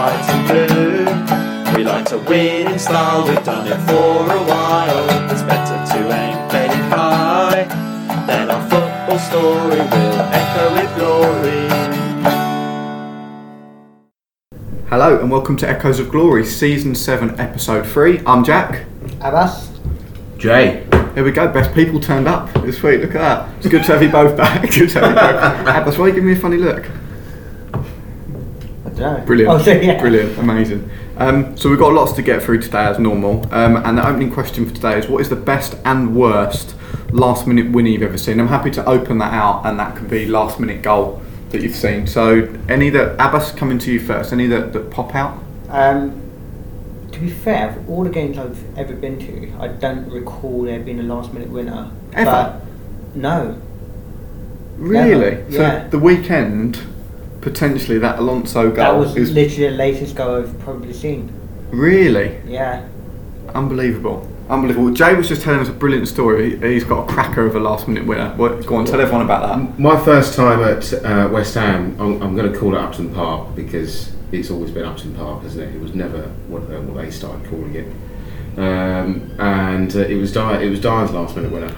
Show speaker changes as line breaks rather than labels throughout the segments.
white and blue. We like to win in style, we've done it for a while. It's better to aim fairly high. Then our football story will echo with glory.
Hello and welcome to Echoes of Glory, Season 7, Episode 3. I'm Jack.
Abbas?
Jay.
Here we go, best people turned up. It's sweet, look at that. It's good to have you both back. Good to have you both. Abbas, why are you giving me a funny look?
I don't know.
Brilliant.
Oh, so, yeah.
Brilliant, amazing. Um, so we've got lots to get through today as normal. Um, and the opening question for today is what is the best and worst last minute winner you've ever seen? I'm happy to open that out and that can be last minute goal that you've seen. So any that, Abbas, coming to you first, any that, that pop out?
Um, to be fair, of all the games I've ever been to, I don't recall there being a last minute winner.
Ever?
But no.
Really?
Never,
So
yeah.
the weekend, potentially that Alonso goal
That was
is
literally the latest goal I've probably seen.
really
Yeah.
unbelievable. Unbelievable. Jay was just telling us a brilliant story. He- He's got a cracker of a last minute winner. Go on, tell everyone about that.
My first time at uh, West Ham, I'm, I'm going to call it Upton Park because it's always been Upton Park, hasn't it? It was never what, uh, what they started calling it. Um, and uh, it was Dier, it was Dier's last minute winner,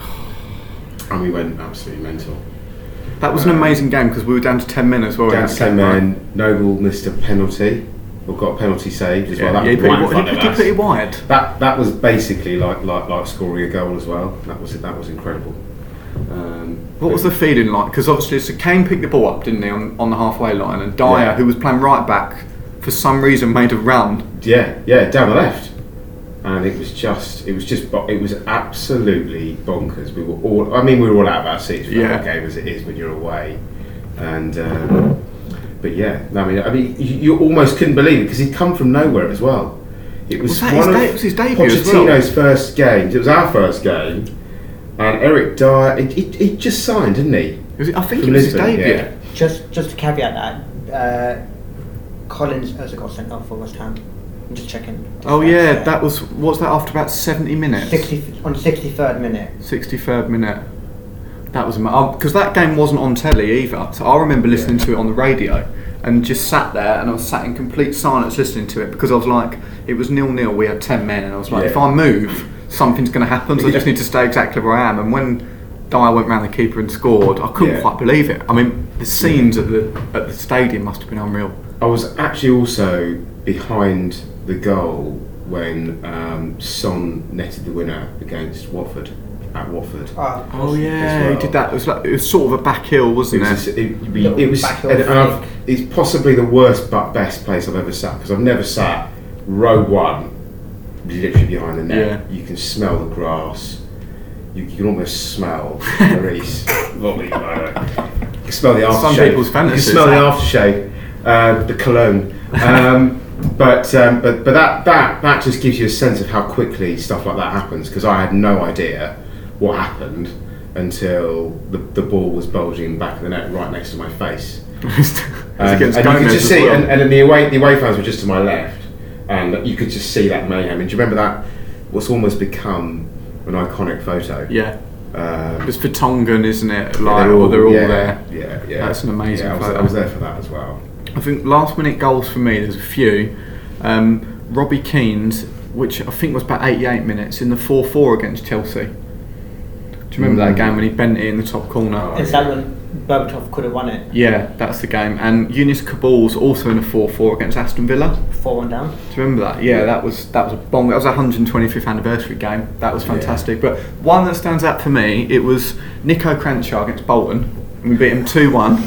and we went absolutely mental.
That was an amazing game because we were down to 10 men as well.
Down to ten
game, right?
men. Noble missed a penalty, or got a penalty saved as well.
Yeah,
That
yeah,
was right in front
he
of
put-
us.
it wide.
That that was basically like like like scoring a goal as well. That was that was incredible. Um,
What was the feeling like? Because obviously, so Kane picked the ball up, didn't he, on, on the halfway line, and Dier,
Yeah.
who was playing right back, for some reason made a run.
Yeah, yeah, down the left, and it was just, it was just it was absolutely bonkers. We were all, I mean, we were all out of our seats for
Yeah.
that game as it is when you're away, and um, but yeah, I mean, I mean, you, you almost couldn't believe it because he'd come from nowhere as well. It was,
Was
one
his
of
de- it was his debut as well?
Pochettino's first games. It was our first game, and Eric Dier, he, he, he just signed, didn't he?
Was it, I think
From
it was his
Lisbon,
debut.
yeah.
Just just to caveat that, uh, Collins also got sent off for West Ham. I'm just checking.
Oh yeah, that was what's that after about seventy minutes?
60, on 63rd minute.
Sixty third minute. That was um, because that game wasn't on telly either. So I remember listening to it on the radio and just sat there and I was sat in complete silence listening to it because I was like, it was nil nil. We had ten men and I was like,
Yeah.
if I move, something's going to happen. So I just need to stay exactly where I am. And when Dier went round the keeper and scored, I couldn't
Yeah.
quite believe it. I mean, the scenes at the at the stadium must have been unreal.
I was actually also behind the goal when um, Son netted the winner against Watford at Watford.
Oh,
Oh yeah,
As
he did that. It was like it was sort of a back hill, wasn't it?
was, it, it,
Little
it was and, and it's possibly the worst but best place I've ever sat because I've never sat row one, literally behind the net.
Yeah.
You can smell the grass. You, you can almost smell the Maurice. Lovely, like that. You can smell the aftershave.
Some people's
You can smell the
that.
aftershave, uh, the cologne. Um, but um, but but that that that just gives you a sense of how quickly stuff like that happens because I had no idea what happened until the, the ball was bulging back of the net right next to my face. Um, and you could just see,
well.
and, and then the away the away fans were just to my left, and you could just see that mayhem. And do you remember that? What's almost become an iconic photo.
yeah,
Um,
it's Vertonghen, isn't it?
yeah,
Like, or they're all
yeah,
there.
Yeah, yeah.
That's an amazing
Yeah, I was,
photo.
I was there for that as well.
I think last minute goals for me, there's a few. Um, Robbie Keane's, which I think was about 88 minutes, in the 4 4 against Chelsea. Do you remember that
Mm.
game when he bent it in the top corner?
Oh,
Is that when Berbatov could have won it?
Yeah, that's the game. And Younes Kaboul's also in a 4 4 against Aston Villa.
4 1 down.
Do you remember that? Yeah, that was that was a bong. That was a 125th anniversary game. That was
Yeah.
fantastic. But one that stands out for me, it was Niko Kranjcar against Bolton, and we beat him two one.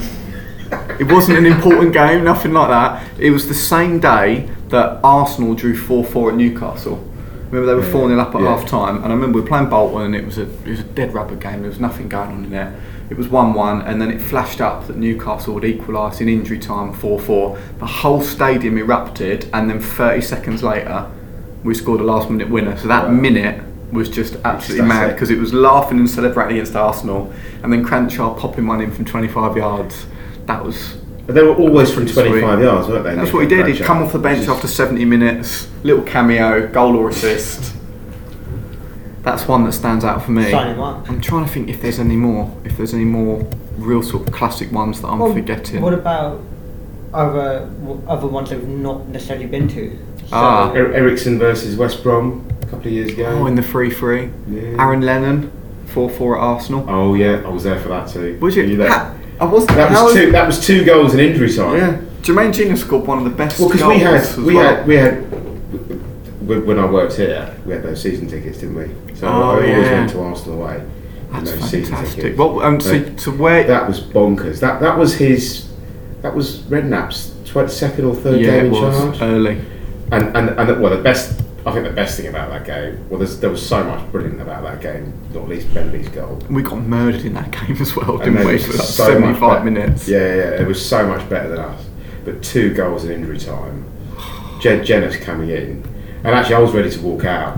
It wasn't an important game, nothing like that. It was the same day that Arsenal drew four four at Newcastle. Remember they were
Yeah.
four 0 up at
Yeah.
half time, and I remember we were playing Bolton, and it was a it was a dead rubber game. There was nothing going on in there. It was one one, and then it flashed up that Newcastle would equalise in injury time four four. The whole stadium erupted, and then thirty seconds later, we scored a last minute winner. So that
Wow.
minute was just absolutely mad because it was laughing and celebrating against Arsenal, and then Kranjcar popping one in from twenty five yards. That was
But they were always from
Sweet.
25 yards, weren't they?
that's what he did. He'd come off the bench
Just-
after 70 minutes, little cameo, goal or assist. That's one that stands out for me.
Sign him.
I'm trying to think if there's any more. If there's any more real sort of classic ones that I'm
Well,
forgetting.
What about other other ones that we've not necessarily been to. So,
Ah.
Er- Eriksen versus West Brom a couple of years ago.
Oh, in the 3 3.
Yeah.
Aaron Lennon, 4 4 at Arsenal.
Oh yeah, I was there for that too.
Was
Were
you?
you there?
Ha- I wasn't.
that was two. That was two goals in injury time.
Yeah. Jermaine Jenas scored one of the best
Well, because we had we
well.
had we had when when I worked here, we had those season tickets, didn't we? So
Oh,
I always
yeah.
went to Arsenal away.
That's
those
fantastic.
tickets.
Well, um, so, so where?
that was bonkers. That that was his. That was Redknapp's tw- second or third
yeah,
game
it
in
was
charge.
early.
And, and and well, the best. I think the best thing about that game. Well, there's, there was so much brilliant about that game. Not least Bentley's goal.
We got murdered in that game as well,
And
didn't we? For like
so
75 minutes.
Yeah, yeah, yeah. It was so much better than us. But two goals in injury time. Jen, Jenas coming in, and actually I was ready to walk out.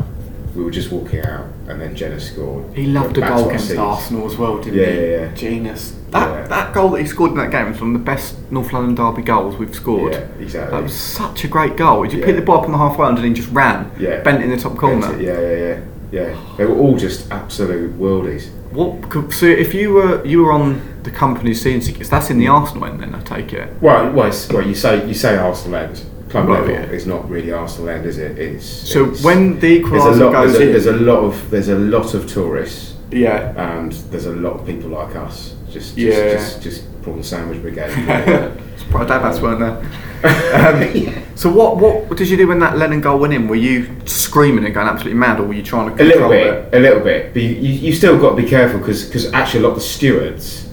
We were just walking out, and then Jenas scored.
He loved a goal against. Arsenal as well, didn't
Yeah,
he?
yeah, yeah.
Genius. That
Yeah.
that goal that he scored in that game was one of the best North London derby goals we've scored.
Yeah, exactly.
That was such a great goal. He just picked
Yeah.
the ball up on the halfway and then just ran.
Yeah.
Bent in the top corner.
Yeah, yeah, yeah, yeah. They were all just absolute worldies.
What? could- So if you were you were on the company's season tickets, that's in the mm. Arsenal end, then I take it.
Well, well, well you say you say Arsenal end. Club level
yeah.
It's not really Arsenal end, is it? It's
So
it's-
when the equaliser
lot,
goes
there's, a,
in,
there's a lot of there's a lot of tourists,
yeah,
and there's a lot of people like us. Just, just
Yeah.
just, just prawn sandwich brigade.
Surprised Abbas weren't there. Um, so what what did you do when that Lennon goal went in? Were you screaming and going absolutely mad, or were you trying to
A little bit,
it?
a little bit. But you, you, you still got to be careful because actually a lot of the stewards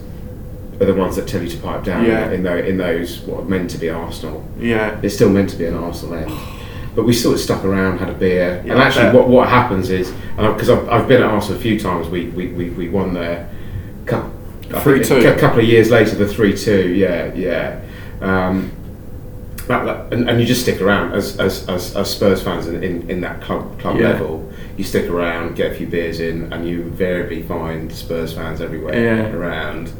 are the ones that tell you to pipe down
Yeah.
in, those, in those what are meant to be Arsenal.
Yeah,
It's still meant to be an Arsenal end. But we sort of stuck around, had a beer,
Yeah,
and actually, what, what happens is, because I've, I've been at Arsenal a few times, we we, we, we won there, cou-
3-2.
A couple of years later, the three two, yeah, yeah. Um, that, that- and, and you just stick around as, as, as, as Spurs fans in, in, in that club club
Yeah.
level. You stick around, get a few beers in, and you invariably find Spurs fans everywhere
Yeah.
around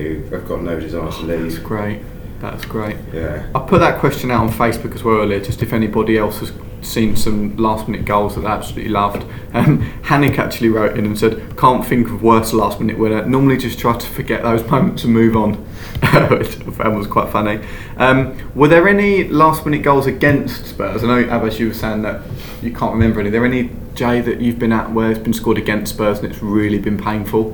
who have got no desire to
that's great. That's great.
Yeah.
I put that question out on Facebook as well earlier, just if anybody else has seen some last minute goals that they absolutely loved. Um, Hannick actually wrote in and said, Can't think of worse last minute winner. Normally just try to forget those moments and move on, which I found was quite funny. Um, were there any last minute goals against Spurs? I know, Abbas, you were saying that you can't remember any. Are there any, Jay, that you've been at where it's been scored against Spurs and it's really been painful?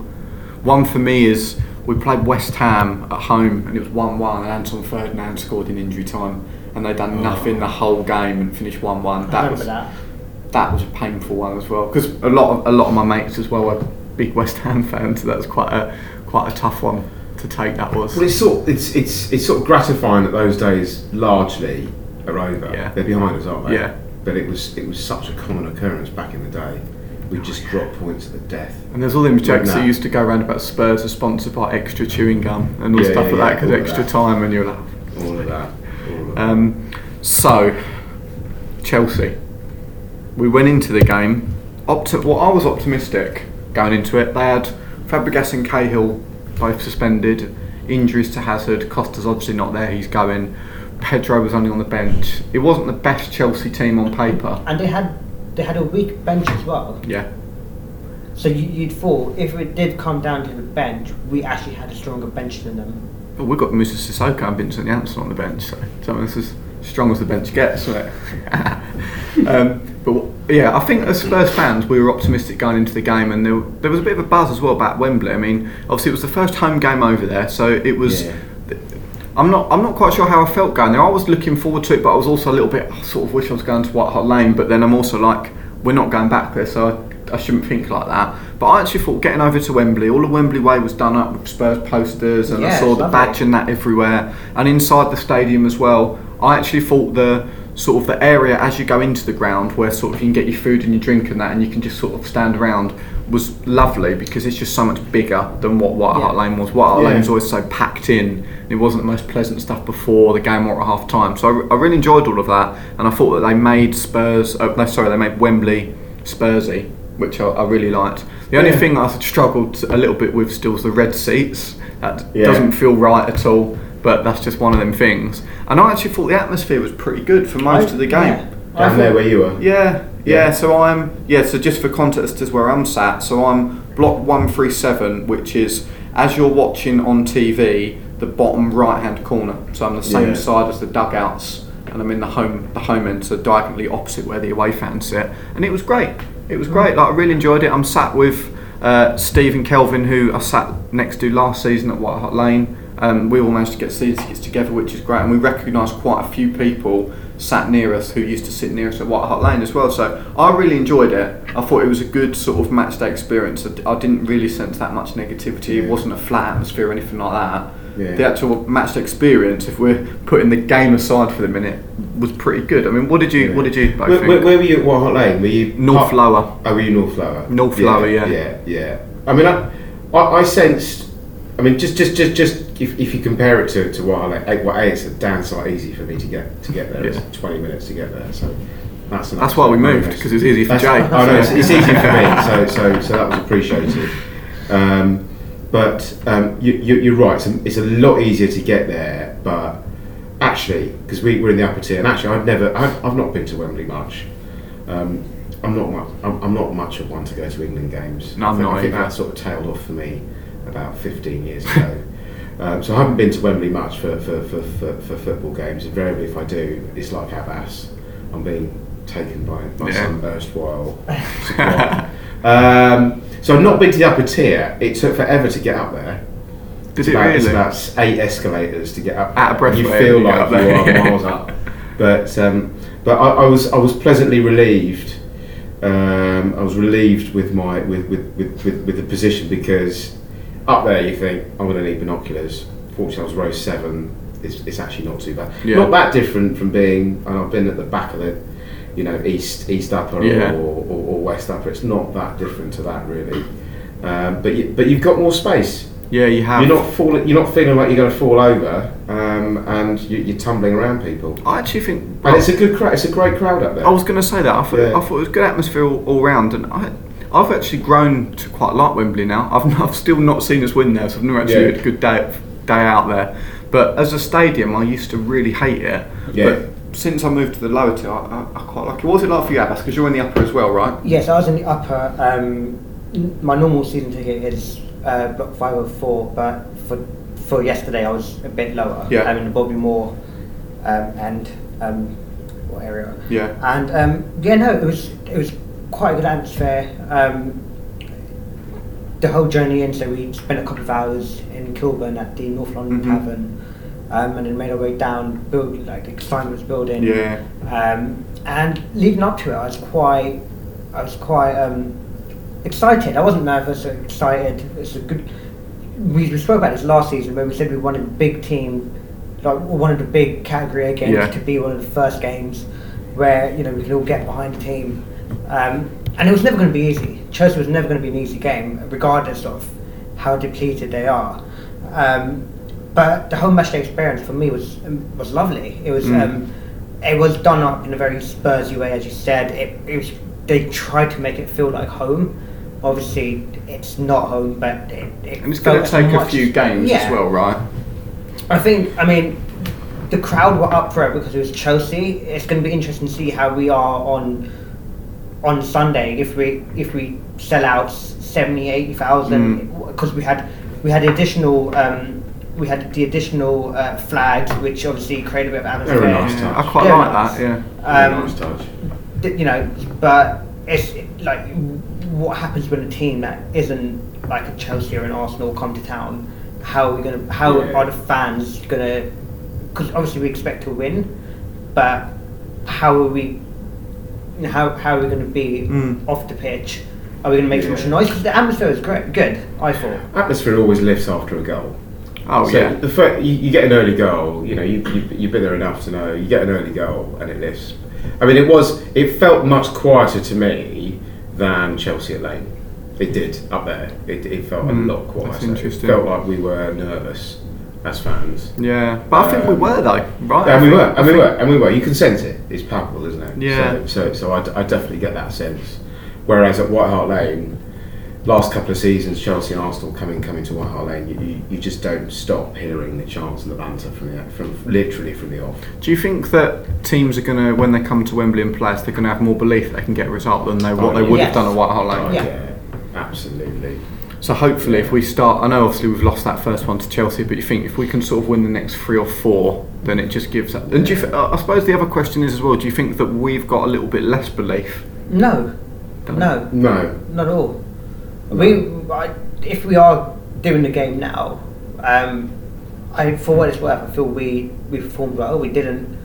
One for me is we played West Ham at home and it was 1 1 and Anton Ferdinand scored in injury time and they'd done oh. nothing the whole game and finished 1 1.
I
That
remember
was
that.
that was a painful one as well because a lot of a lot of my mates as well are big West Ham fans so that was quite a quite a tough one to take that was.
Well, it's sort it's it's it's sort of gratifying that those days largely are over.
Yeah.
They're behind us, aren't they?
Yeah.
But it was it was such a common occurrence back in the day. We just dropped points to the death.
And there's all them jokes that
that.
used to go around about Spurs are sponsored by extra chewing gum and all
Yeah,
stuff
yeah,
like that because extra
that.
time and you're like,
All of that. All of that.
Um, so, Chelsea. We went into the game. Opti- well, I was optimistic going into it. They had Fabregas and Cahill both suspended. Injuries to Hazard. Costa's obviously not there. He's going. Pedro was only on the bench. It wasn't the best Chelsea team on paper.
And they had they had a weak bench as well.
Yeah.
So you, you'd thought if it did come down to the bench, we actually had a stronger bench than them.
Well, we've got Moussa Sissoko and Vincent Janssen on the bench, so so it's as strong as the bench gets, isn't um, but yeah, I think as Spurs fans, we were optimistic going into the game, and there, there was a bit of a buzz as well about Wembley. I mean, obviously it was the first home game over there, so it was.
Yeah.
I'm not. I'm not quite sure how I felt going there. I was looking forward to it, but I was also a little bit. I sort of wish I was going to White Hart Lane, but then I'm also like, we're not going back there, so I, I shouldn't think like that. But I actually thought getting over to Wembley, all the Wembley way was done up with Spurs posters, and I saw the badge and that everywhere, and inside the stadium as well. I actually thought the sort of the area as you go into the ground, where sort of you can get your food and your drink and that, and you can just sort of stand around, was lovely because it's just so much bigger than what White Hart
Yeah.
Lane was. White Hart
Yeah.
Lane was always so packed in. It wasn't the most pleasant stuff before the game or at half time. So I, I really enjoyed all of that, and I thought that they made Spurs. Uh, no, sorry, they made Wembley Spursy, which I, I really liked. The only
Yeah.
thing I struggled a little bit with still was the red seats. That doesn't feel right at all. But that's just one of them things. And I actually thought the atmosphere was pretty good for most
I-
of the game.
yeah. I
Down there where you were.
Yeah, yeah.
Yeah.
So I'm yeah. So just for context, is where I'm sat. So I'm block one three seven, which is as you're watching on TV, the bottom right hand corner. So I'm the same
Yeah.
side as the dugouts, and I'm in the home the home end, so diagonally opposite where the away fans sit. And it was great. It was great. Like I really enjoyed it. I'm sat with uh, Steve and Kelvin, who I sat next to last season at White Hart Lane. Um, we all managed to get season tickets together, which is great, and we recognised quite a few people sat near us who used to sit near us at White Hart Lane as well. So I really enjoyed it. I thought it was a good sort of match day experience. I didn't really sense that much negativity. It wasn't a flat atmosphere or anything like that.
Yeah.
The actual match day experience, if we're putting the game aside for the minute, was pretty good. I mean, what did you what did you
Where, where, where were you at White Hart Lane? Were you
North
part-
Lower.
Oh, were you North Lower?
North Lower, yeah.
Yeah, yeah. I mean, I, I, I sensed. I mean, just, just, just, just if, if you compare it to, to White Hart Lane, A, well, a, it's a damn sight easy for me to get to get there.
Yeah.
It's 20 minutes to get there, so that's
That's why we moved because it's easy for
That's-
Jay.
I it's, it's easy for me, so so so that was appreciated. Um, but um, you, you, you're right. It's a, it's a lot easier to get there, but actually, because we were in the upper tier, and actually, I've never, I've, I've not been to Wembley much. Um, I'm not much. I'm, I'm not much of one to go to England games.
No, I'm
I think,
not
I think that sort of tailed off for me about 15 years ago. um, so I haven't been to Wembley much for, for, for, for, for football games. Invariably, if I do, it's like Abbas. I'm being taken by my
Yeah.
erstwhile um, so I've not been to the upper tier. It took forever to get up there.
Did
It's
it
about, it's about eight escalators to get up.
Out of breath
You feel
you
like
up
you are miles up. But um, but I, I was I was pleasantly relieved. Um, I was relieved with my with, with, with, with, with the position because up there you think I'm going to need binoculars. Fortunately, I was row seven. It's, it's actually not too bad.
Yeah.
Not that different from being. And I've been at the back of the, you know, east east upper
Yeah.
or, or, or west upper. It's not that different to that really. Um, but you, but you've got more space.
Yeah, you have.
You're not falling. You're not feeling like you're going to fall over, um, and you, you're tumbling around people.
I actually think.
And it's a good crowd. It's a great crowd up there.
I was going to say that. I thought,
Yeah.
I thought it was good atmosphere all, all round, and I, I've actually grown to quite like Wembley now. I've, I've still not seen us win there, so I've never actually
Yeah.
had a good day day out there. But as a stadium, I used to really hate it.
Yeah.
But since I moved to the lower tier, I, I, I quite like it. What was it like for you, Abbas? Because you're in the upper as well, right?
Yes, I was in the upper. Um, my normal season ticket is uh, block 504, but for for yesterday I was a bit lower.
Yeah.
I'm in the Bobby Moore um, and um, what area?
Yeah.
And um, yeah, no, it was it was quite a good atmosphere. Um, the whole journey in, so we spent a couple of hours in Kilburn at the North London
Mhm.
Tavern, um, and then made our way down. Build like the excitement was building.
Yeah.
Um, and leading up to it, I was quite, I was quite um, excited. I wasn't nervous or excited. It's a good. We, we spoke about this last season where we said we wanted a big team, like we wanted a big category A games
Yeah.
to be one of the first games where you know we could all get behind the team. Um, and it was never going to be easy. Chelsea was never going to be an easy game, regardless of how depleted they are. Um, but the whole match day experience for me was um, was lovely. It was.
Mm.
Um, it was done up in a very Spursy way, as you said. It, it was, they tried to make it feel like home. Obviously, it's not home, but it, it
And it's going to take a few games
yeah.
as well, right?
I think, I mean, the crowd were up for it because it was Chelsea. It's going to be interesting to see how we are on on Sunday if we if we sell out 70, 80,000
Mm.
because we had we had additional um, we had the additional uh, flags which obviously created a bit of atmosphere.
Very nice touch.
I quite
Very
like
nice.
that. Yeah.
Very
Um,
nice touch.
d- you know, but it's like what happens when a team that isn't like a Chelsea or an Arsenal come to town? How are we gonna? How
Yeah.
are the fans gonna? Because obviously we expect to win, but how are we? How how are we going to be
Mm.
off the pitch? Are we going to make so much noise? Because the atmosphere is great, good. I thought.
Atmosphere always lifts after a goal.
Oh
so
yeah.
The fir- you, you get an early goal. You know, you, you you've been there enough to know you get an early goal and it lifts. I mean, it was it felt much quieter to me than Chelsea at Lane. It did up there. It, it felt
Mm,
a lot quieter.
that's interesting.
It felt like we were nervous as fans.
Yeah, but I think we
Um,
were though, right? I
And we
think-
were,
I
and we
think-
were, and we were. You can sense it. It's palpable, isn't it?
Yeah.
So, so, so I, d- I definitely get that sense. Whereas at White Hart Lane, last couple of seasons, Chelsea and Arsenal coming coming to White Hart Lane, you, you, you just don't stop hearing the chants and the banter from the from literally from the off.
Do you think that teams are going to, when they come to Wembley and play, us, they're going to have more belief they can get a result than they what oh, they
Oh,
would
yes.
have done at White Hart
Oh,
Lane?
Yeah.
yeah, absolutely.
So hopefully, if we start, I know obviously we've lost that first one to Chelsea, but you think if we can sort of win the next three or four, then it just gives that. And do you, I suppose the other question is as well, do you think that we've got a little bit less belief?
No,
Don't
no,
No.
not at all. We, I, if we are doing the game now, um, I, for what it's worth, I feel we, we performed well. We didn't.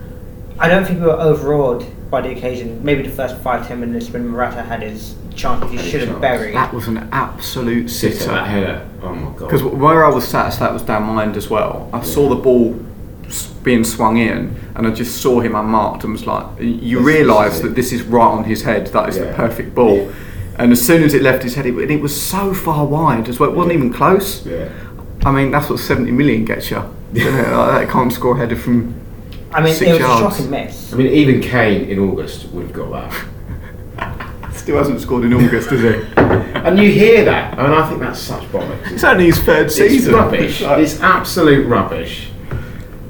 I don't think we were overawed by the occasion. Maybe the first five ten minutes when Murata had his chance he
Had
should have
chance.
buried.
That was an absolute
Sitter,
sitter.
that header. Oh my god.
Because where I was sat, so that was down my end as well. I saw the ball s- being swung in, and I just saw him unmarked, and was like, you
This-
realise
this is
that this is right on his head. That is the
Yeah.
perfect ball. And as soon as it left his head, it, and it was so far wide as well. It wasn't even close.
Yeah.
I mean, that's what 70 million gets you. You know, like, that can't score a header from.
I mean,
six
it was
yards.
a shocking miss.
I mean, even Kane in August would have got that.
Still hasn't scored in August, has he?
And you hear that, and I think that's such bollocks.
It's only his third
It's
season.
rubbish.
like-
It's absolute rubbish.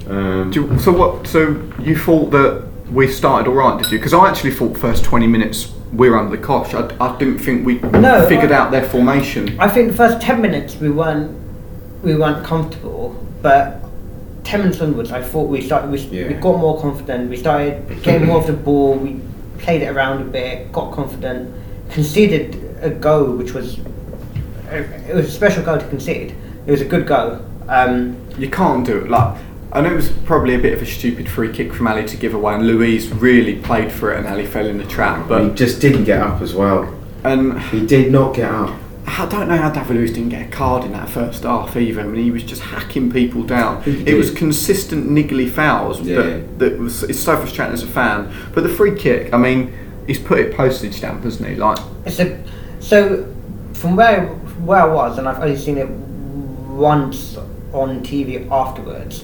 Um,
Do you- so what? So you thought that we started all right, did you? Because I actually thought first 20 minutes we were under the cosh. I, I didn't think we
No,
figured
I-
out their formation.
I think the first ten minutes we weren't we weren't comfortable, but ten minutes onwards, I thought we started. We,
Yeah.
we got more confident. We started getting more of the ball. We played it around a bit. Got confident. Conceded a goal, which was it was a special goal to concede. It was a good goal. Um,
You can't do it. Like I know it was probably a bit of a stupid free kick from Alli to give away, and Luiz really played for it, and Alli fell in the trap. But he
just didn't get up as well.
and
He did not get up.
I don't know how David Luiz didn't get a card in that first half either. I mean, he was just hacking people down. It was consistent niggly fouls
Yeah.
that, that was it's so frustrating as a fan. But the free kick, I mean, he's put it postage stamp, hasn't he? Like
it's a so from where where I was, and I've only seen it once on TV afterwards.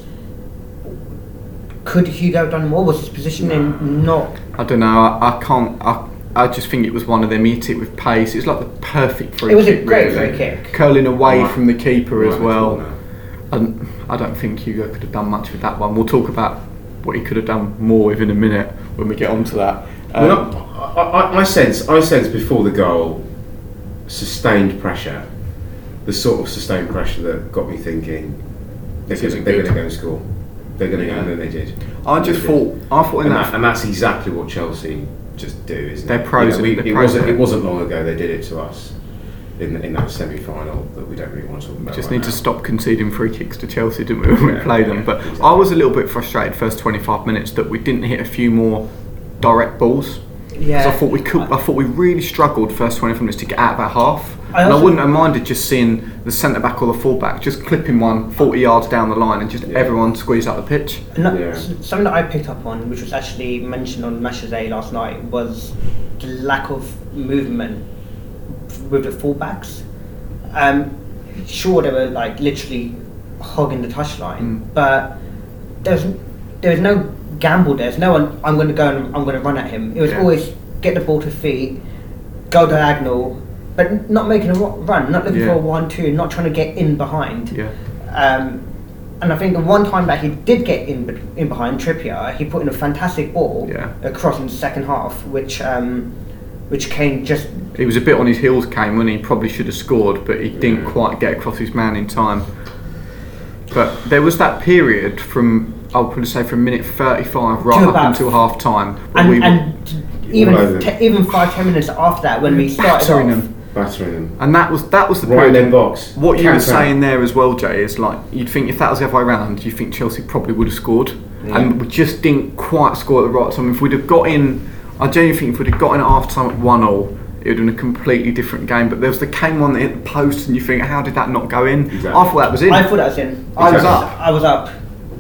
Could Hugo have done more? Was his positioning not?
I don't know. I, I can't. I, I just think it was one of them. He hit it with pace. It's like the perfect free
It was a
kick.
great
really.
free kick.
curling away
Right.
from the keeper
Right
as well.
corner.
And I don't think Hugo could have done much with that one. We'll talk about what he could have done more with in a minute when we get onto that. Um,
Well, I, I, I sense, I sense before the goal, sustained pressure, the sort of sustained pressure that got me thinking they're going to go and score. They're going to
Yeah.
go, and then they did.
I just thought.
did.
I thought in
and,
that.
that, and that's exactly what Chelsea just do, isn't
They're
it?
pros
You know,
at-
we-
they're
it,
pros
wasn't,
at
it
it.
wasn't long ago they did it to us in, in that semi-final that we don't really want to talk about.
just
right
need to
now.
stop conceding free kicks to Chelsea, didn't we, when we
Yeah,
play them?
yeah,
But
exactly.
I was a little bit frustrated first 25 minutes that we didn't hit a few more direct balls. Because
Yeah.
I thought we could. I thought we really struggled first 25 minutes to get out of our half.
I
and I wouldn't have minded just seeing the centre back or the full back just clipping one 40 yards down the line and just
Yeah.
everyone squeeze up the pitch.
No,
Yeah.
Something that I picked up on, which was actually mentioned on Match of the Day last night, was the lack of movement with the fullbacks. Um, sure, they were like literally hogging the touchline,
Mm.
but there's there was no gamble. There's no one. I'm going to go and I'm going to run at him. It was
Yeah.
always get the ball to feet, go diagonal, but not making a run, not looking
Yeah.
for a one-two, not trying to get in behind.
Yeah.
Um, and I think the one time that he did get in in behind Trippier, he put in a fantastic ball
Yeah.
across in the second half, which um, which Kane just
He was a bit on his heels, Kane, when he probably should have scored, but he didn't
Yeah.
quite get across his man in time. But there was that period from, I'll probably say from minute 35 right
To
up until half time.
and,
we were,
and even te- even five ten minutes after that when we started off,
them.
Battering them.
And that was that was the
Right in
period.
box.
What you were
Counter.
saying there as well, Jay, is like you'd think if that was the other way around, you think Chelsea probably would have scored, and we just didn't quite score at the right time. If we'd have got in, I genuinely think if we'd have got in at half time at one 0 it would have been a completely different game. But there was the Kane one that hit the post, and you think, how did that not go in?
Exactly.
I thought that was in.
I thought that was in.
I was up.
I was up.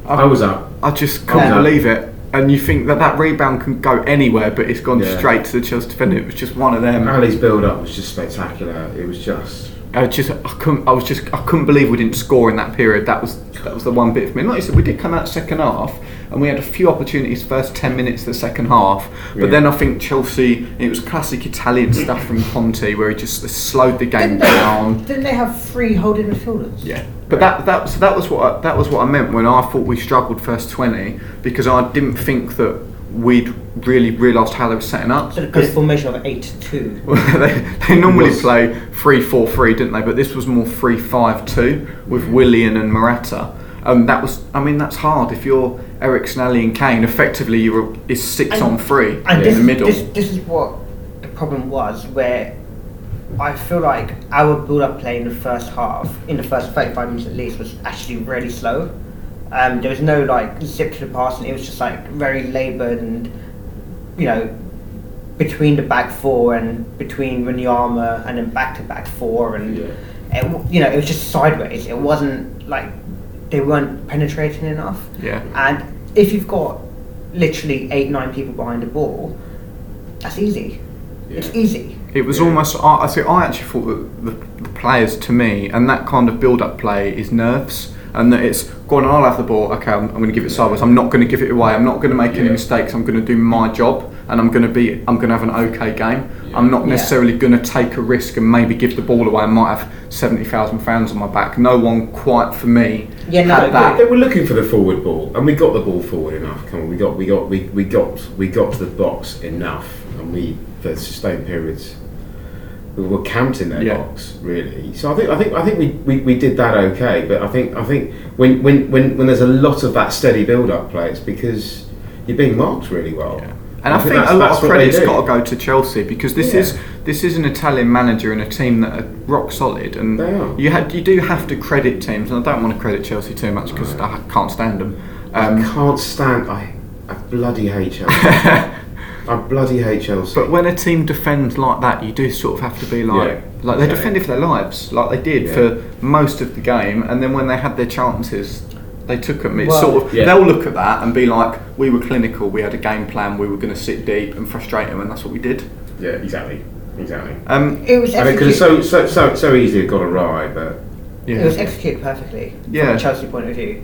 I was up.
I just couldn't
Yeah.
believe it. And you think that that rebound can go anywhere, but it's gone
Yeah.
straight to the Chelsea defender. It was just one of them.
Alli's build-up was just spectacular. It was just.
I just I couldn't I was just I couldn't believe we didn't score in that period. That was that was the one bit for me. Like you said, we did come out second half and we had a few opportunities first ten minutes of the second half. But
Yeah.
then I think Chelsea it was classic Italian stuff from Conte where he just slowed the game
Didn't they,
down.
didn't they have three holding midfielders?
Yeah, but that that was that was what I, that was what I meant when I thought we struggled first twenty because I didn't think that we'd really realised how they were setting up.
So the formation of eight two.
they, they normally
was-
play 3 4 3, didn't they? But this was more 3 5 2 with Willian and Morata. Um, that was, I mean, that's hard. If you're Eriksen, Alli, and Kane, effectively you were it's six
And-
on three
And
in
this,
the middle.
This, this is what the problem was, where I feel like our build-up play in the first half, in the first 35 minutes at least, was actually really slow. Um, there was no like zip to the pass, and it was just like very laboured and you know between the back four and between Wanyama and then back to back four and
Yeah.
it, you know it was just sideways. It wasn't like they weren't penetrating enough.
Yeah.
And if you've got literally eight, nine people behind the ball, that's easy. It's easy.
It was
Yeah.
almost. I, I see. I actually thought that the, the players, to me, and that kind of build-up play is nerves, and that it's go on. I'll have the ball. Okay, I'm, I'm going to give it sideways. I'm not going to give it away. I'm not going to make any mistakes. I'm going to do my job, and I'm going to be. I'm going to have an okay game.
Yeah.
I'm not
Yeah.
necessarily going to take a risk and maybe give the ball away. I might have seventy thousand fans on my back. No one quite for me
Yeah, no,
had
I
that.
They were looking for the forward ball, and we got the ball forward enough. Come on, we got, we got, we, we got, we got to the box enough, and we for sustained periods. We were camped in their
Yeah.
box, really. So I think, I think, I think we, we, we did that okay. But I think, I think when, when, when, when there's a lot of that steady build-up play, it's because you're being marked really well.
And I think,
that's-
a lot of credit's got to go to Chelsea because this
Yeah.
is this is an Italian manager and a team that are rock solid, and you had you do have to credit teams. And I don't want to credit Chelsea too much because I can't stand them.
I
Um,
can't stand. I, I bloody hate Chelsea. I bloody hate Chelsea.
but when a team defends like that, you do sort of have to be like,
Yeah.
like they
Yeah.
defended for their lives, like they did
Yeah.
for most of the game, and then when they had their chances. They took them. It's
Well-
sort of
Yeah.
they'll look at that and be like, "We were clinical. We had a game plan. We were going to sit deep and frustrate them, and that's what we did."
yeah, exactly, exactly.
Um,
It was
I mean, because it's so, so, so, so easy to got awry, but
yeah.
it was executed perfectly
Yeah.
from a Chelsea point of view.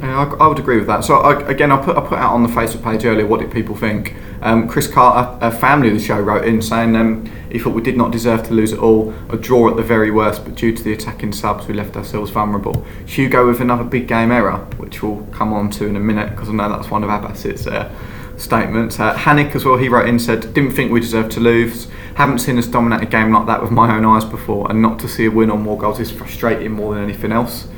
Yeah, I, I would agree with that. So I, again, I put I put out on the Facebook page earlier. What did people think? Um, Chris Carter, a family of the show, wrote in saying um, he thought we did not deserve to lose at all, a draw at the very worst, but due to the attacking subs, we left ourselves vulnerable. Hugo with another big game error, which we'll come on to in a minute because I know that's one of Abbas's uh, statements. Uh, Hannick as well, he wrote in said, didn't think we deserved to lose. Haven't seen us dominate a game like that with my own eyes before, and not to see a win on more goals is frustrating more than anything else.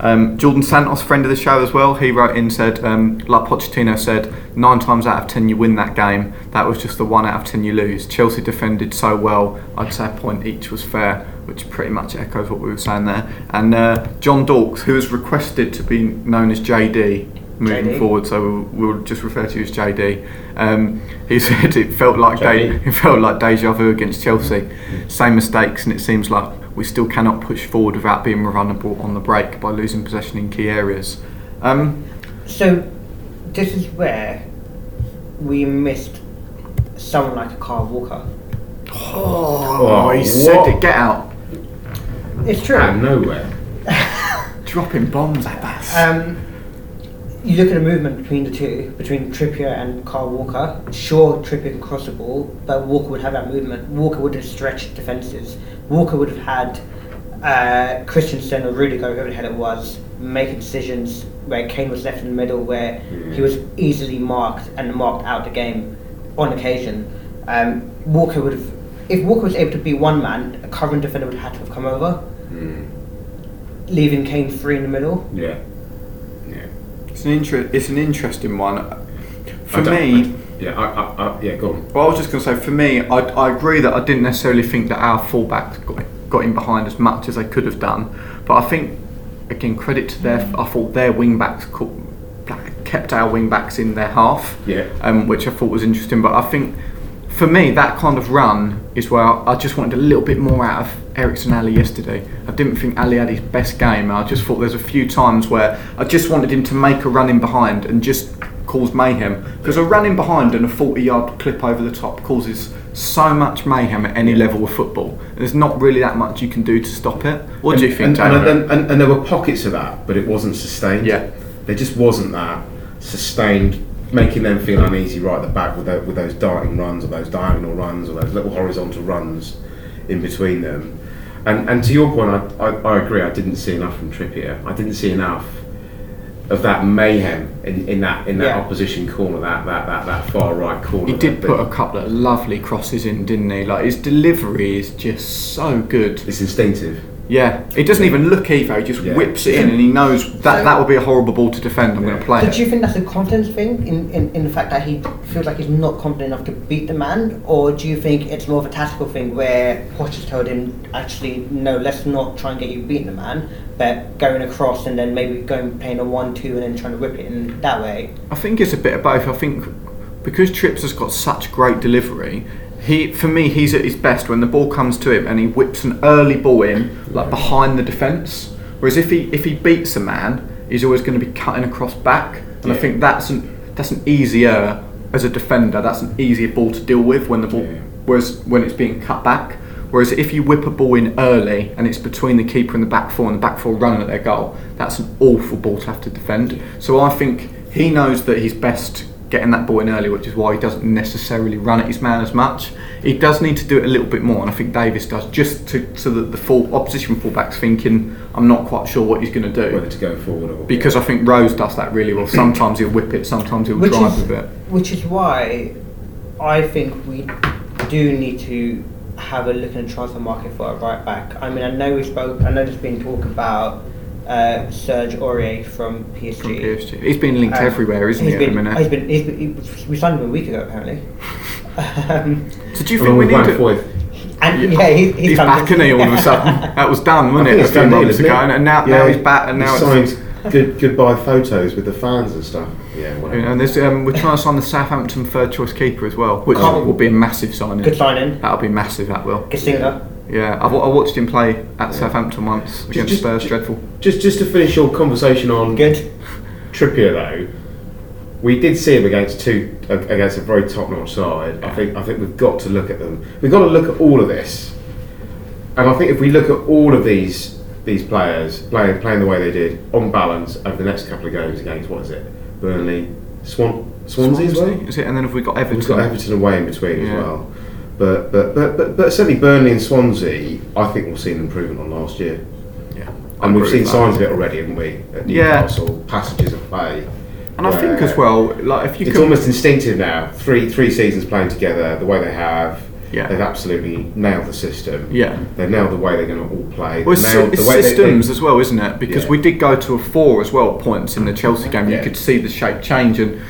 Um, Jordan Santos, friend of the show as well, he wrote in said, um, like Pochettino said, nine times out of ten you win that game. That was just the one out of ten you lose. Chelsea defended so well, I'd say a point each was fair, which pretty much echoes what we were saying there. And uh, John Dawkes, who has requested to be known as JD moving
JD.
forward, so we'll, we'll just refer to you as JD. Um, he said it felt like de- it felt like deja vu against Chelsea. Same mistakes, and it seems like we still cannot push forward without being vulnerable on the break by losing possession in key areas. Um,
So this is where we missed someone like a Kyle Walker.
oh, he
what?
said it. Get out.
It's true.
out of nowhere.
Dropping bombs at us.
Um, you look at the movement between the two, between Trippier and Kyle Walker. Sure, Trippier can cross the ball, but Walker would have that movement. Walker would have stretched defences. Walker would have had uh, Christensen or Rudiger, whoever the hell it was, making decisions where Kane was left in the middle, where he was easily marked and marked out the game on occasion. Um, Walker would have, if Walker was able to be one man, a covering defender would have had to have come over,
Mm.
leaving Kane free in the middle.
Yeah. Yeah.
It's an inter- It's an interesting one. For
I don't-
me,
Yeah, I, I, I, yeah, go on.
Well, I was just going to say, for me, I, I agree that I didn't necessarily think that our fullbacks got, got in behind as much as they could have done. But I think, again, credit to their, I thought their wing backs kept our wing backs in their half,
Yeah.
um, which I thought was interesting. But I think, for me, that kind of run is where I just wanted a little bit more out of Eriksen Alli yesterday. I didn't think Alli had his best game. I just thought there's a few times where I just wanted him to make a run in behind and just cause mayhem. Because a run in behind and a 40 yard clip over the top causes so much mayhem at any level of football. There's not really that much you can do to stop it. What do you think,
and, and, and, and, and there were pockets of that, but it wasn't sustained.
Yeah.
There just wasn't that sustained, making them feel uneasy right at the back with, those, with those darting runs or those diagonal runs or those little horizontal runs in between them. And, and to your point, I, I, I agree, I didn't see enough from Trippier. I didn't see enough of that mayhem in, in that in that
Yeah.
opposition corner, that, that, that, that far right corner.
He did put a couple of lovely crosses in, didn't he? Like his delivery is just so good.
It's instinctive.
Yeah, he doesn't even look either. He just
Yeah.
whips it in, and he knows that
So-
that would be a horrible ball to defend. I'm going to play
So
it.
do you think that's a confidence thing in, in, in the fact that he feels like he's not confident enough to beat the man? Or do you think it's more of a tactical thing where Poch has told him, actually, no, let's not try and get you beating the man, but going across and then maybe going playing a 1 2 and then trying to whip it in that way?
I think it's a bit of both. I think because Trips has got such great delivery, he for me he's at his best when the ball comes to him and he whips an early ball in like behind the defence. Whereas if he if he beats a man, he's always going to be cutting across back, and I think that's an that's an easier as a defender. That's an easier ball to deal with when the ball.
Yeah.
Whereas when it's being cut back. Whereas if you whip a ball in early and it's between the keeper and the back four and the back four running at their goal, that's an awful ball to have to defend. So I think he knows that he's best getting that ball in early, which is why he doesn't necessarily run at his man as much. He does need to do it a little bit more, and I think Davies does, just to so that the full opposition fullback's thinking, I'm not quite sure what he's going to do.
Whether to go forward or
Because I think Rose does that really well. Sometimes he'll whip it, sometimes he'll
Which
drive
is,
with it.
which is why I think we do need to have a look in the transfer market for a right back. I mean, I know we spoke. I know there's been talk about uh, Serge Aurier from PSG.
From PSG. He's been linked
Um,
everywhere, isn't
he's
he, at
been,
the minute?
He's been, he's been, he, we signed him a week ago, apparently. um,
So do you think we
with
need
Van
to...
Foyth.
and yeah, he, he's,
He's
come
back,
in.
isn't he, all of a sudden? That was done, wasn't
I
it, a
it's
few
done deal,
months ago?
it?
And now,
Yeah,
now he's back, and
he
now it's...
good goodbye photos with the fans and stuff. Yeah, whatever.
You know, and there's, um, we're trying to sign the Southampton third choice keeper as well, which
Can't-
will be a massive signing.
Good signing.
That'll be massive. That will.
Kasinga.
Yeah, I've, I watched him play at Southampton once against
just-
Spurs.
just-
dreadful.
Just just to finish your conversation on
Good.
Trippier though, we did see him against two against a very top-notch side. I think I think we've got to look at them. We've got to look at all of this, and I think if we look at all of these these players playing playing the way they did on balance over the next couple of games against what is it, Burnley, Swan, Swansea, as well.
Is it? And then have we got Everton?
We've got Everton away in between as well. But, but, but, but, but certainly Burnley and Swansea, I think we'll see an improvement on last year.
Yeah,
And we've seen signs of it already, haven't we? At
Yeah.
Passages of play.
And I think as well, like if you
It's almost instinctive now. Three three seasons playing together, the way they have,
Yeah.
they've absolutely nailed the system.
Yeah.
They've nailed the way they're going to all play.
Well, it's, it's
the way they-
systems
they-
as well, isn't it? Because
Yeah.
we did go to a four as well at points in the Chelsea game. You could see the shape change. And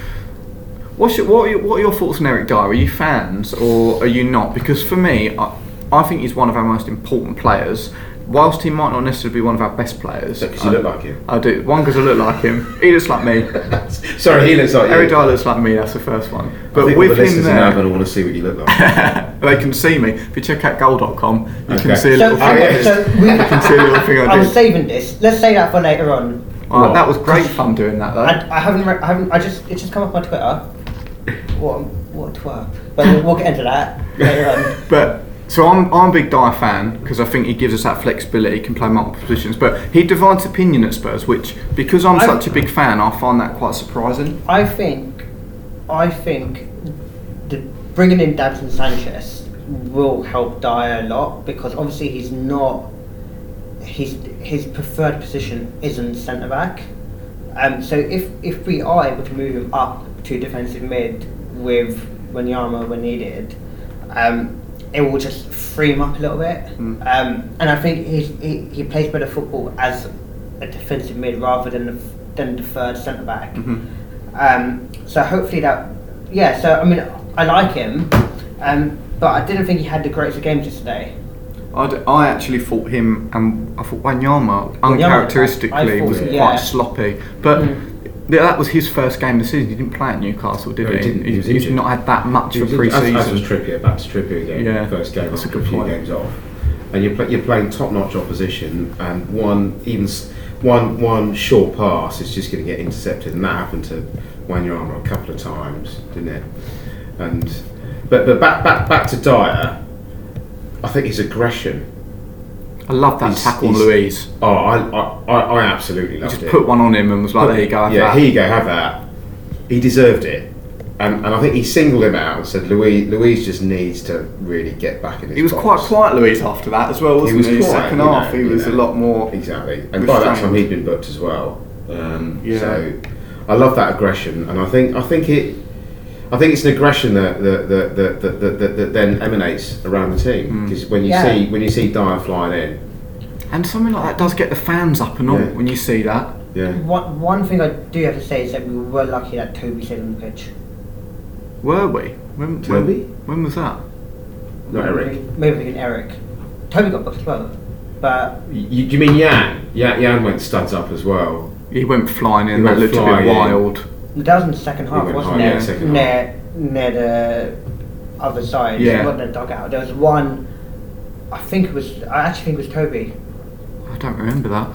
what's your, what, are your, what are your thoughts on Eric Dier? Are you fans or are you not? Because for me, I, I think he's one of our most important players. Whilst he might not necessarily be one of our best players,
Because you
I-
look like him.
I do. One because I look like him. He looks like me.
Sorry, he looks like you.
Eric
you.
Dier looks like me. That's the first one.
I
But
think
with
all the
him
listeners are now
there,
going to want to see what you look like.
they can see me. If you check out goal.com, you can see a
So,
little thing.
yeah.
so we,
You can see a little thing I
I was
do.
saving this. Let's say that for later on.
Alright, that was great fun doing that though.
I, I haven't. Re- I haven't. I just. It's just come off my Twitter. What? What a twerp. But we'll, we'll get into that later on.
But so I'm I'm a big Dier fan because I think he gives us that flexibility. He can play multiple positions, but he divides opinion at Spurs, which because I'm
I-
such a big fan, I find that quite surprising.
I think. I think. The bringing in Davinson Sanchez will help Dier a lot because obviously he's not. His his preferred position isn't centre back. Um, so if if we are able to move him up to defensive mid with Wanyama when needed, um, it will just free him up a little bit.
Mm.
Um, and I think he's, he he plays better football as a defensive mid rather than the, than the third centre back.
Mhm.
Um, so hopefully that, yeah. So I mean, I like him, um, but I didn't think he had the greatest of games yesterday.
I actually thought him and I thought Wanyama uncharacteristically
thought
was
so,
quite
yeah.
sloppy, but.
Mm.
Yeah, That was his first game of the season. He didn't play at Newcastle, did
No, he
he?
didn't. He
He's,
was
he's not had that much for
As, as was
pre-season.
Trippier, back to Trippier again.
Yeah,
first game
that's a
after
good
a few
point.
games off, and you're play, you're playing top-notch opposition, and one even one one short pass is just going to get intercepted, and that happened to Wanyama a couple of times, didn't it? And but but back back back to Dier, I think his aggression.
I love that
He's-
tackle on Luiz.
Oh, I I, I, absolutely
He
loved
just
it.
put one on him and was like, "There you go."
yeah,
that."
here you go, have that. He deserved it. And, and I think he singled him out and said, Luiz, Luiz just needs to really get back in his
He was
box."
quite quiet, Luiz, after that as well, wasn't he?
was quiet,
Second
you
half,
know,
he was
know.
a lot more.
Exactly. And by that time he'd been booked as well. Um,
Yeah.
So I love that aggression, and I think I think it. I think it's an aggression that that, that, that, that, that, that, that then emanates around the team
Mm.
because when you
Yeah.
see when you see Dier flying in,
And something like that does get the fans up and all
Yeah.
when you see that.
yeah,
One, one thing I do have to say is that we were lucky that Toby stayed on the pitch.
Were we? When,
Toby?
When, when was that?
not Eric.
Maybe thinking Eric. Toby got booked as well. But
You, you mean Jan? Jan? Jan went studs up as well.
He went flying in.
He
that
went
looked a bit
in.
wild.
That was in the second half,
went
wasn't
high,
it?
yeah, second
near, near the other side.
Yeah.
It wasn't a dugout. There was one, I think it was, I actually think it was Toby.
I don't remember that.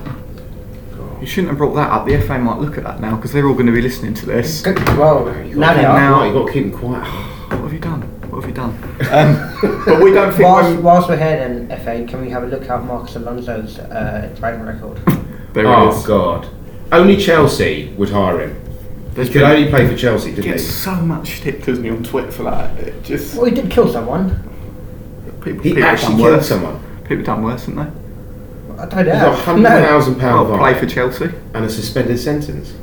You shouldn't have brought that up. The FA might look at that now because they're all going to be listening to this.
Good- Well,
You
now they
got
are.
Now-
you got to keep them quiet.
What have you done? What have you done? Um, but we don't think.
Whilst,
when-
whilst we're here then, FA, can we have a look at Marcos Alonso's uh, driving record?
there
oh
it is.
God! Only Chelsea would hire him. He could only play for Chelsea, didn't
gets
he?
so much shit, doesn't he, on Twitter for that? It just
well, he did kill someone.
people,
He
people
actually
done
killed
worse.
someone.
People done worse, haven't they?
I don't
He's got a
know.
hundred
No.
thousand pound
Well, play for Chelsea.
and a suspended sentence,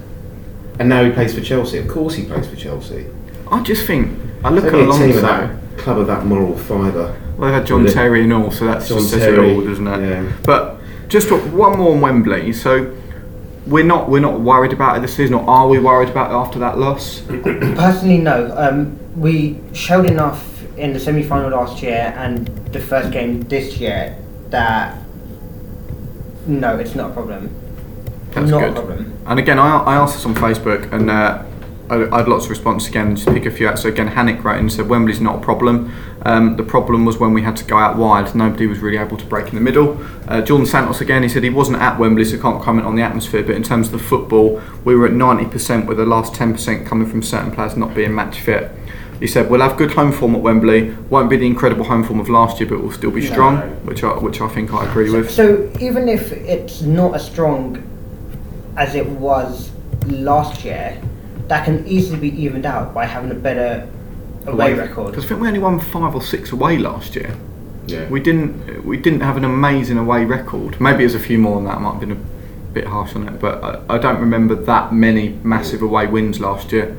and now he plays for Chelsea. Of course, he plays for Chelsea.
I just think I look at
only a team
Alonso.
of that club of that moral fibre.
Well, they had John
Really?
Terry and all, so that's
John
just says
Terry,
it all, doesn't it?
yeah.
But just one more on Wembley. So we're not we're not worried about it this season, or are we worried about it after that loss?
Personally, no. Um, we showed enough in the semi-final last year and the first game this year that no, it's not a problem.
That's
not
good.
a problem.
And again, I, I asked this on Facebook, and uh, I, I had lots of response again. Just pick a few out. So again, Hannick wrote in and said Wembley's not a problem. Um, the problem was when we had to go out wide. Nobody was really able to break in the middle. Uh, Jordan Santos again. He said he wasn't at Wembley, so can't comment on the atmosphere. But in terms of the football, we were at 90% with the last 10% coming from certain players not being match fit. He said we'll have good home form at Wembley. Won't be the incredible home form of last year, but we'll still be
No.
strong, which I, which I think I agree with.
So even if it's not as strong as it was last year, that can easily be evened out by having a better away record.
Because I think we only won five or six away last year.
Yeah.
We didn't we didn't have an amazing away record. Maybe there's a few more than that. I might have been a bit harsh on it, but I, I don't remember that many massive away wins last year.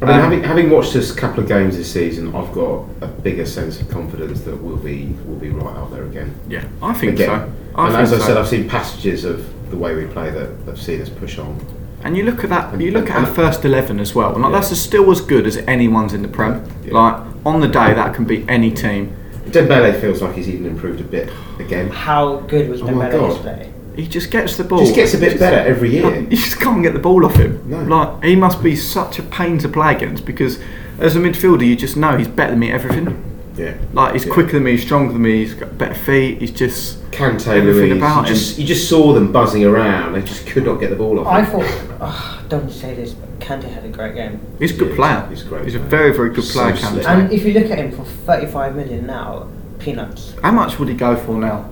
I mean,
Um,
having, having watched this couple of games this season, I've got a bigger sense of confidence that we'll be we'll be right out there again.
yeah, I think
again.
so. I
and
think
as I
so.
said, I've seen passages of the way we play that have seen us push on.
And you look at that. You look at
and-
our first eleven as well, like
Yeah.
that's still as good as anyone's in the Prem.
Yeah.
Like on the day, that can beat any team.
Dembele feels like he's even improved a bit again.
How good was
Oh my
Dembele
God.
yesterday?
He just gets the ball.
Just gets a bit better every year.
You just can't get the ball off him.
No.
Like he must be such a pain to play against because as a midfielder, you just know he's better than me at everything.
Yeah.
Like he's
Yeah.
quicker than me, he's stronger than me, he's got better feet. He's just
Kante,
Everything
Louise,
about
you just, you just saw them buzzing around. They just could not get the ball off.
I
him.
thought, oh, don't say this, but Kante had a great game.
he's a good
Yeah,
player.
he's a great
He's a
player.
very very good
So
player. Kante.
And if you look at him for 35 million now, peanuts.
How much would he go for now?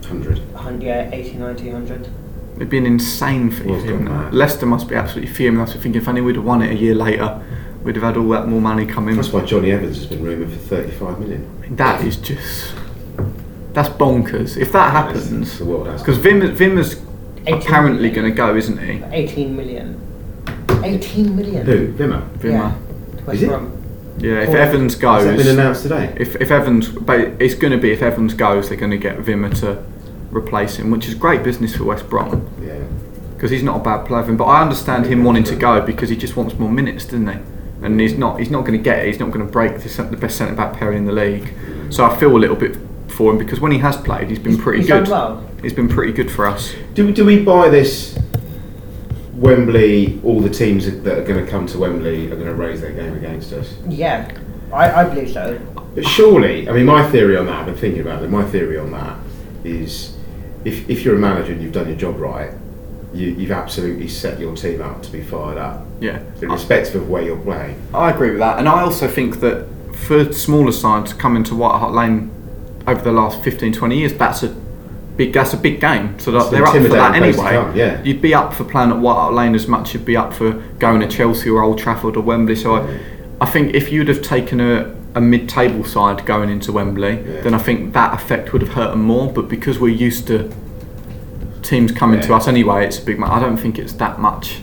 100.
100, yeah, 80, 90, 100.
It'd be an insane fee
Well
for him. Leicester must be absolutely fuming. That's thinking if only we'd have won it a year later, we'd have had all that more money coming.
That's why Jonny Evans has been rumoured for 35 million.
I mean, that is just that's bonkers. If that
That is-
happens,
the world has
because Vim, Wimmer's
18
apparently going to go, isn't he?
18 million. 18 million.
Who? Wimmer?
Wimmer.
Yeah.
Is it?
Yeah, if
Cool.
Evans goes.
Has that been announced today?
if, if Evans, but it's going to be if Evans goes, they're going to get Wimmer to replace him, which is great business for West Brom
Yeah.
because he's not a bad player. But I understand him wanting to go because he just wants more minutes, doesn't he? And he's not, he's not going to get it. He's not going to break the, the best centre back pairing in the league. So I feel a little bit for him because when he has played, he's been
He's-
pretty
he's done
good.
well.
He's been pretty good for us.
Do, do we buy this Wembley, all the teams that are going to come to Wembley are going to raise their game against us?
Yeah, I, I believe so.
But surely, I mean, my theory on that, I've been thinking about it, my theory on that is if, if you're a manager and you've done your job right, you, you've absolutely set your team up to be fired up,
Yeah,
irrespective of where you're playing.
I agree with that, and I also think that for smaller sides coming to White Hart Lane over the last 15, 20 years, that's a big that's a big game. So that they're up for that
intimidating place to
anyway.
come, yeah.
You'd be up for playing at White Hart Lane as much as you'd be up for going to Chelsea or Old Trafford or Wembley. So I, I think if you'd have taken a, a mid-table side going into Wembley,
Yeah.
then I think that effect would have hurt them more. But because we're used to teams coming to us anyway, it's a big. I don't think it's that much.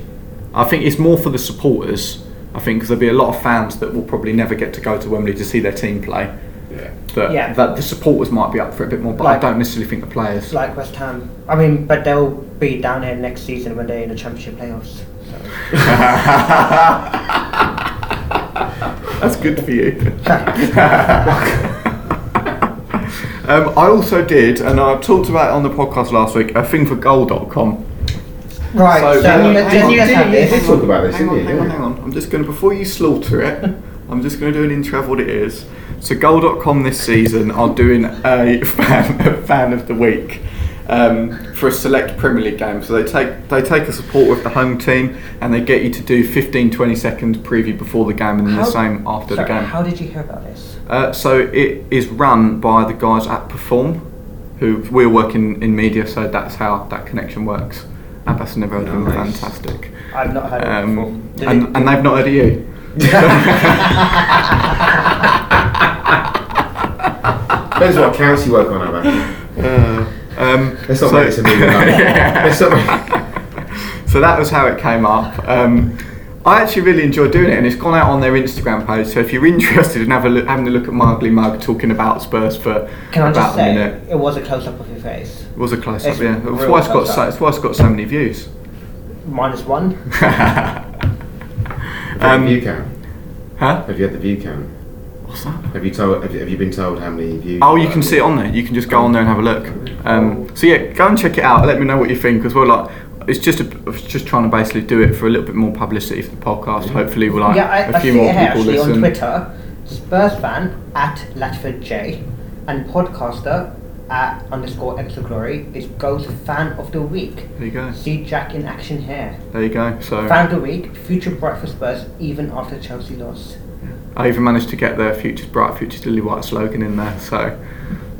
I think it's more for the supporters. I think because there'll be a lot of fans that will probably never get to go to Wembley to see their team play.
Yeah.
That,
Yeah.
that the supporters might be up for it a bit more, but
Like-
I don't necessarily think the players.
Like West Ham. I mean, but they'll be down here next season when they're in the Championship playoffs. So.
That's good for you. um, I also did, and I talked about it on the podcast last week, a thing for goal.com.
Right, so,
So, hang on,
let's,
hang
did
have
you- did talk about this,
hang on,
didn't you?
hang on, hang on. I'm just going to, before you slaughter it, I'm just going to do an intro of what it is. So, goal.com this season are doing a fan, a fan of the week. Um, for a select Premier League game, so they take they take a support with the home team and they get you to do 15 20 seconds preview before the game and then
How-
the same after
sorry,
the game.
How did you hear about this?
Uh, so it is run by the guys at Perform, who we're working in media, so that's how that connection works. Abbas never heard of them,
Nice.
fantastic.
I've not heard of it before.
Um, and,
it-
and they've not heard of you.
Depends what accounts you work on, Abba.
Um,
Let's not
so-
make this a movie.
Yeah.
Let's not make...
So that was how it came up. Um, I actually really enjoy doing it, and it's gone out on their Instagram page. So if you're interested in have a look, having a look at my mug talking about Spurs for
Can I
about
just
a
say,
minute,
it was a close up of your face.
it was a close up. Yeah, that's why it's got so, that's why it's got so many views.
Minus one.
Have
Um,
you had the view count?
Huh?
Have you had the view count?
What's that?
Have you told? Have you, have you been told how many views?
Oh, you can see it on there. You can just go on there and have a look. Um, so yeah, go and check it out. Let me know what you think as well. Like, it's just a, just trying to basically do it for a little bit more publicity for the podcast. Hopefully, we'll like
yeah, I,
a
I
few
see
more
it here
people
actually
listen.
on Twitter. Spurs fan at Latford J and podcaster at underscore extra glory is Ghost fan of the week.
There you go.
See Jack in action here.
There you go. So
Fan of the week, future bright for Spurs even after Chelsea loss.
I even managed to get the "Futures Bright, Futures Lily White" slogan in there. So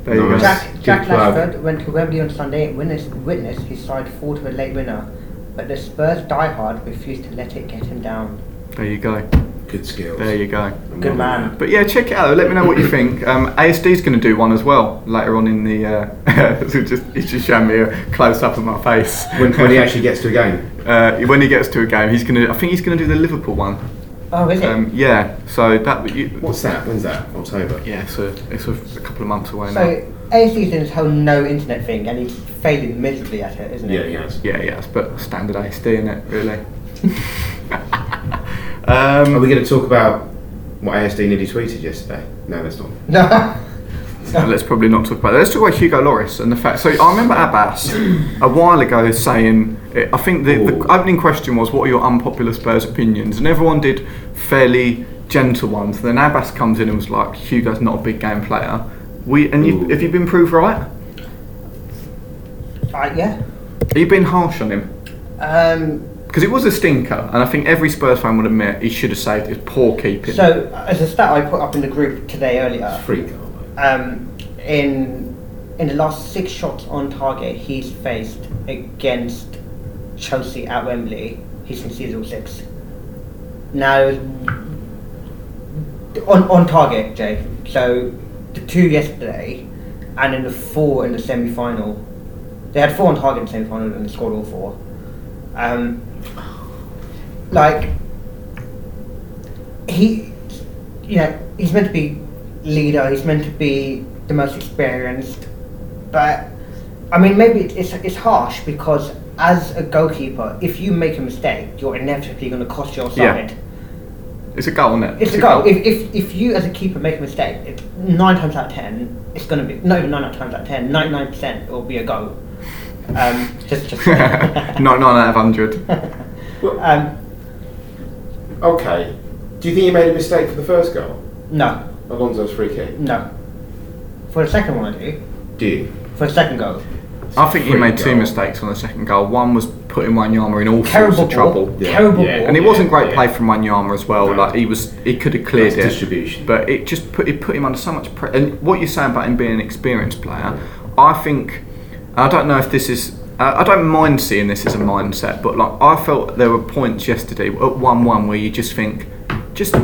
there you
Nice.
go.
Jack,
Good
Jack
plug.
Lashford went to Wembley on Sunday and witnessed, witnessed his side fall to a late winner, but the Spurs diehard refused to let it get him down.
There you go.
Good skills.
There you go.
Good man.
But yeah, check it out. Let me know what you think. Um, ASD's going to do one as well later on in the. Uh, so just he's just showing me a close up of my face.
When, when he actually gets to a game.
uh, when he gets to a game, he's going to. I think he's going to do the Liverpool one.
Oh, is it?
Um, yeah. So that. You,
What's that? When's that? October.
yeah, so it's a, a couple of months away now.
so, ASD's doing this whole no internet thing and he's failing miserably at it, isn't
Yeah,
he?
he has.
Yeah, yeah, it's but standard ASD in it, really.
Are
um,
we going to talk about what ASD nearly tweeted yesterday? No, that's not.
No.
let's probably not talk about that. Let's talk about Hugo Loris and the fact. So I remember Abbas a while ago saying, I think the, the opening question was, "What are your unpopular Spurs opinions?" And everyone did fairly gentle ones. Then Abbas comes in and was like, "Hugo's not a big game player." We and you, have you been proved right?
Uh, yeah.
Have you been harsh on him?
Um,
Because it was a stinker, and I think every Spurs fan would admit he should have saved his poor keeping.
so, as a stat I put up in the group today earlier,
Free
um, in in the last six shots on target he's faced against Chelsea at Wembley, he's conceded all six. Now, on on target, Jay. So the two yesterday, and then the four in the semi final. They had four on target in the semi final and they scored all four. Um, like he, you know, he's meant to be leader. He's meant to be the most experienced, but I mean, maybe it's it's harsh because as a goalkeeper, if you make a mistake, you're inevitably going to cost your side.
Yeah.
side.
it's a goal, isn't it?
It's a goal. If, if, if you as a keeper make a mistake, it, nine times out of ten, it's going to be not even nine times out of ten, ninety nine percent it will be a goal. Um, just just.
not nine out of hundred.
um,
Okay. Do you think you made a mistake for the first goal?
no,
Alonso's free kick.
no. For the second one, I do.
Do you?
For the second goal,
I think he
Free
made two
goal.
mistakes on the second goal. One was putting Wanyama in all sorts of trouble.
ball,
Yeah.
terrible
Yeah.
ball.
And it wasn't great
Yeah.
play from Wanyama as well.
No.
Like he was, he could have cleared
That's
it.
distribution.
But it just put it put him under so much pressure. And what you're saying about him being an experienced player, I think I don't know if this is. I I don't mind seeing this as a mindset, but like I felt there were points yesterday at one-one where you just think, just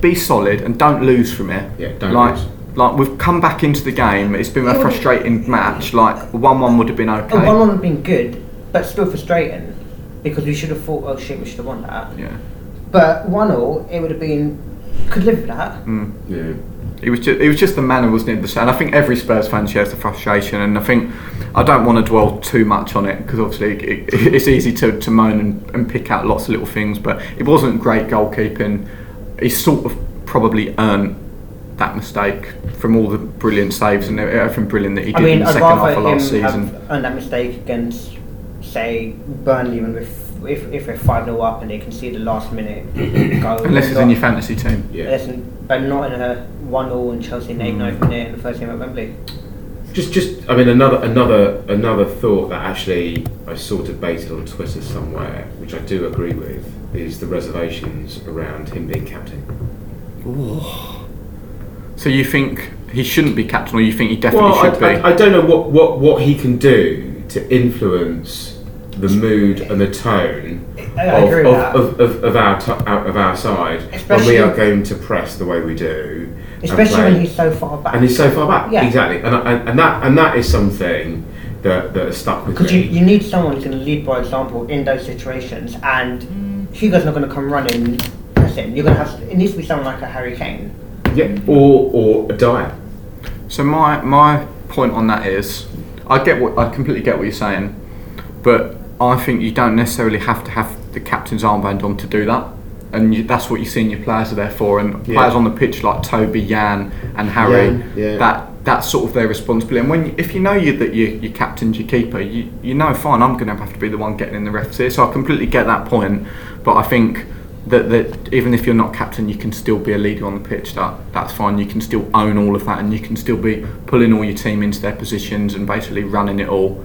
be solid and don't lose from it.
Yeah, don't
like,
lose.
Like we've come back into the game. It's been a frustrating match. Like one-one would have been okay.
Oh, one one would have been good, but still frustrating because we should have thought, oh shit, we should have won that.
Yeah.
But one all, it would have been could live with that.
Mm.
Yeah.
It was just it was just the manner, wasn't it? The and I think every Spurs fan shares the frustration, and I think I don't want to dwell too much on it because obviously it, it's easy to, to moan and, and pick out lots of little things, but it wasn't great goalkeeping. He sort of probably earned that mistake from all the brilliant saves and uh, everything brilliant that he
I
did in the
I'd
second half of
him
last season.
And that mistake against, say, Burnley when we're if if we're five 0 up and they concede the last minute goal.
Unless it's in your fantasy team.
Yeah.
Listen, but not in a one 0 and Chelsea in the 89th mm. minute in the first game at Wembley.
Just, just, I mean, another, another, another thought that actually I saw debated on Twitter somewhere, which I do agree with, is the reservations around him being captain.
So you think he shouldn't be captain, or you think he definitely
Well,
should
I,
be?
I, I don't know what, what, what he can do to influence the mood and the tone of, of, of, of, of our to, out of our side especially, when we are going to press the way we do, and
Especially when he's so far back.
and he's so far back.
Yeah.
Exactly, and, and and that and that is something that that has stuck with
Because you, you need someone who's going to lead by example in those situations, and Hugo's not going to come running pressing. You're going to have it needs to be someone like a Harry Kane.
Yeah, or or a Dier.
So my my point on that is, I get what I completely get what you're saying, but I think you don't necessarily have to have the captain's armband on to do that, and you, that's what you see in your players are there for. And
Yeah.
players on the pitch like Toby, Jan, and Harry,
Jan, yeah.
that that's sort of their responsibility. And when you, if you know you that you your captain's your keeper, you you know fine, I'm going to have to be the one getting in the refs here. So I completely get that point, but I think. That, that even if you're not captain, you can still be a leader on the pitch. That that's fine. You can still own all of that, and you can still be pulling all your team into their positions and basically running it all.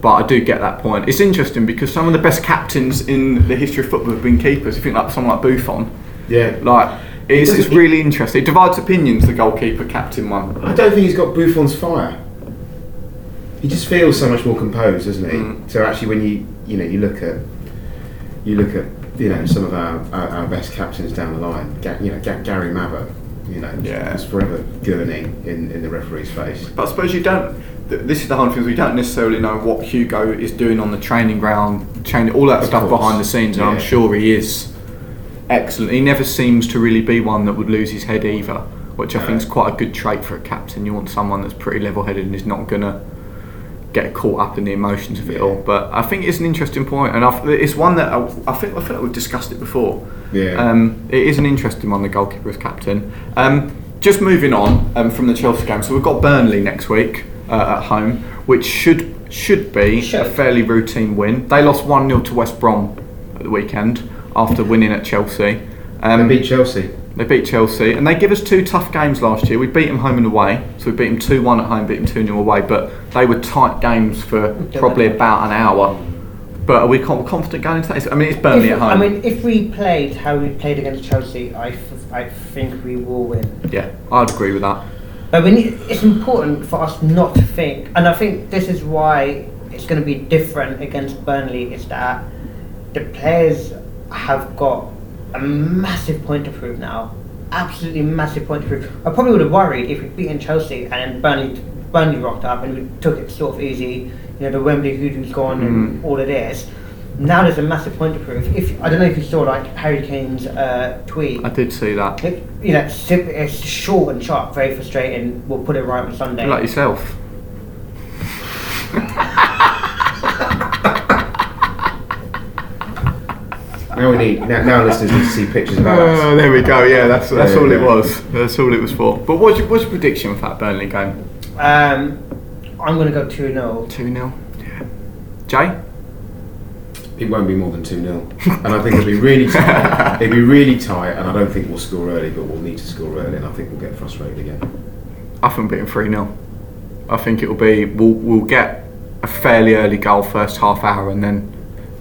But I do get that point. It's interesting because some of the best captains in the history of football have been keepers. You think like someone like Buffon,
Yeah,
like it's, it's really interesting. It divides opinions. The goalkeeper captain one.
I don't think he's got Buffon's fire. He just feels so much more composed, doesn't he?
Mm.
So actually, when you you know you look at you look at you know some of our, our, our best captains down the line, Ga- you know Ga- Gary Mabbutt, you know,
Yeah.
is forever gurning in, in the referee's face.
But I suppose you don't. th- This is the hard thing. We don't necessarily know what Hugo is doing on the training ground, training all that
Of
stuff
course.
behind the scenes, and I'm sure he is excellent. He never seems to really be one that would lose his head either, which I think is quite a good trait for a captain. You want someone that's pretty level-headed and is not gonna get caught up in the emotions of it all. But I think it's an interesting point, and I've, it's one that I, I think I feel like we've discussed it before.
Yeah.
Um, it is an interesting one, the goalkeeper as captain. Um, just moving on um, from the Chelsea game, so we've got Burnley next week uh, at home, which should should be a fairly routine win. They lost one 0 to West Brom at the weekend after winning at Chelsea. Um,
they beat Chelsea.
They beat Chelsea, and they give us two tough games last year. We beat them home and away, so we beat them two one at home, beat them two 0 away. But they were tight games for probably about an hour. But are we confident going into that? I mean, it's Burnley
If-
at home.
I mean, if we played how we played against Chelsea, I, f- I think we will win.
yeah, I'd agree with that.
But we need, it's important for us not to think, and I think this is why it's going to be different against Burnley. Is that the players have got a massive point to prove now, absolutely massive point to prove. I probably would have worried if we'd beaten Chelsea and then Burnley Burnley rocked up and we took it sort of easy. You know, the Wembley hoodoo's gone and all it is. Now there's a massive point to prove. If I don't know if you saw like Harry Kane's uh, tweet.
I did see that.
It, you know, it's, it's short and sharp, very frustrating. We'll put it right on Sunday.
Like yourself.
Now we need now, now listeners need to see pictures of Alex.
Oh, there we go. Yeah, that's that's
Yeah,
all it was. That's all it was for. But what's your, what's your prediction for that Burnley game?
Um, I'm going to go 2 0.
Two 0 Yeah. Jay.
It won't be more than 2 0. And I think it'll be really tight. it'll be really tight, and I don't think we'll score early, but we'll need to score early, and I think we'll get frustrated again.
I think we're beating three 0 I think it'll be we'll we'll get a fairly early goal first half hour, and then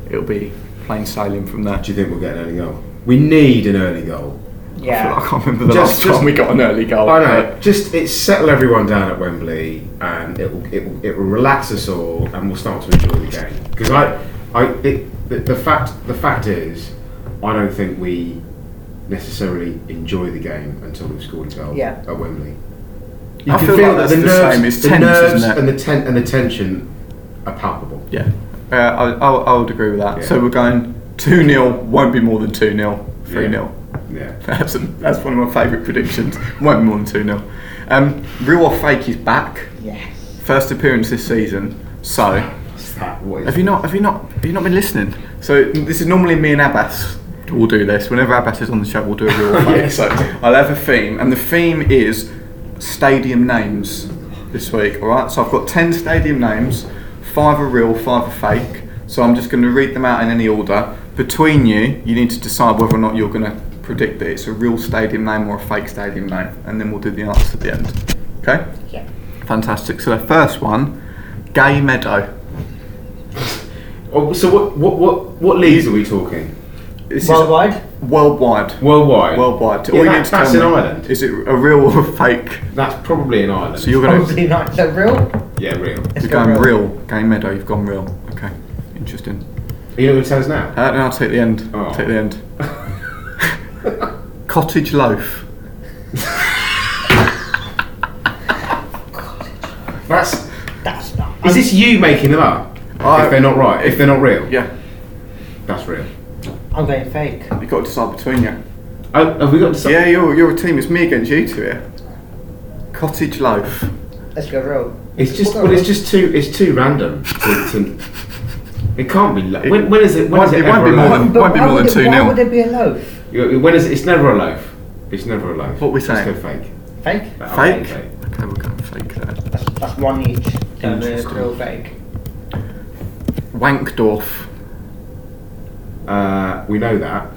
it'll be plain sailing from there.
Do you think we'll get an early goal? We need an early goal.
I, feel
Yeah.
like I can't remember the
Just-
last
just-
time we got an early goal.
I know. Just it settle everyone down at Wembley, and it will it will, it will relax us all, and we'll start to enjoy the game. Because I, I it, the, the fact the fact is, I don't think we necessarily enjoy the game until we've scored a goal
Yeah.
at Wembley. You
I
can
feel
feel
like
that
that's
the
the
nerves,
same. It's
the
tense,
nerves
isn't it?
and the ten- and the tension are palpable.
Yeah, uh, I, I, I would agree with that.
Yeah.
So we're going 2 0, won't be more than 2 0, 3
Yeah.
0.
Yeah.
That's, that's one of my favourite predictions. Won't be more than 2 0. Um, Real or Fake is back.
Yes.
First appearance this season. So,
that?
Have you not have you not have you not been listening? So this is normally me and Abbas will do this. Whenever Abbas is on the show, we'll do a real or fake.
Yes.
So I'll have a theme, and the theme is stadium names this week. All right. So I've got ten stadium names. Five are real, five are fake. So I'm just going to read them out in any order. Between you, you need to decide whether or not you're going to predict that it's a real stadium name or a fake stadium name, and then we'll do the answers at the end. Okay.
Yeah.
Fantastic. So the first one, Gay Meadow.
Oh, so what, what, what, what leagues are we talking?
This is
Worldwide.
Worldwide.
Worldwide?
Worldwide.
Yeah,
All you
that-
need to
that's
tell
in
me,
Ireland.
Is it a real or a fake?
That's probably in Ireland.
So you're going to
Probably not. Is that real?
yeah, real.
Let's
you're
go
going real. Gay Meadow. You've gone real. Okay. Interesting.
Are you going to tell us now?
Uh, no, I'll take the end.
Oh.
Take the end. Cottage loaf.
That's.
That's not.
Is this you making them up?
I-
if they're not right, if they're not real,
Yeah.
that's real.
I'm going fake.
You've got to decide between you.
Oh, have we got to?
Yeah, you're, you're a team. It's me against you two here. Cottage loaf.
Let's go real.
It's just,
We'll go
well, it's
real.
just too, it's too random. To, to, it can't be. Lo- when, when is it? When
won't-
is it,
it won't
ever
be
a
more
loaf?
than-
But
won't be
why
more than
would it-
2
Why
nil.
would there be a loaf?
You- When is it? It's never a loaf. It's never a loaf.
What we
Let's
saying?
go fake.
Fake?
I'll
Fake?
go
Okay, we're going fake there.
That's, that's one each. Going to
Interesting.
real fake.
Wankdorf.
Uh, we know that.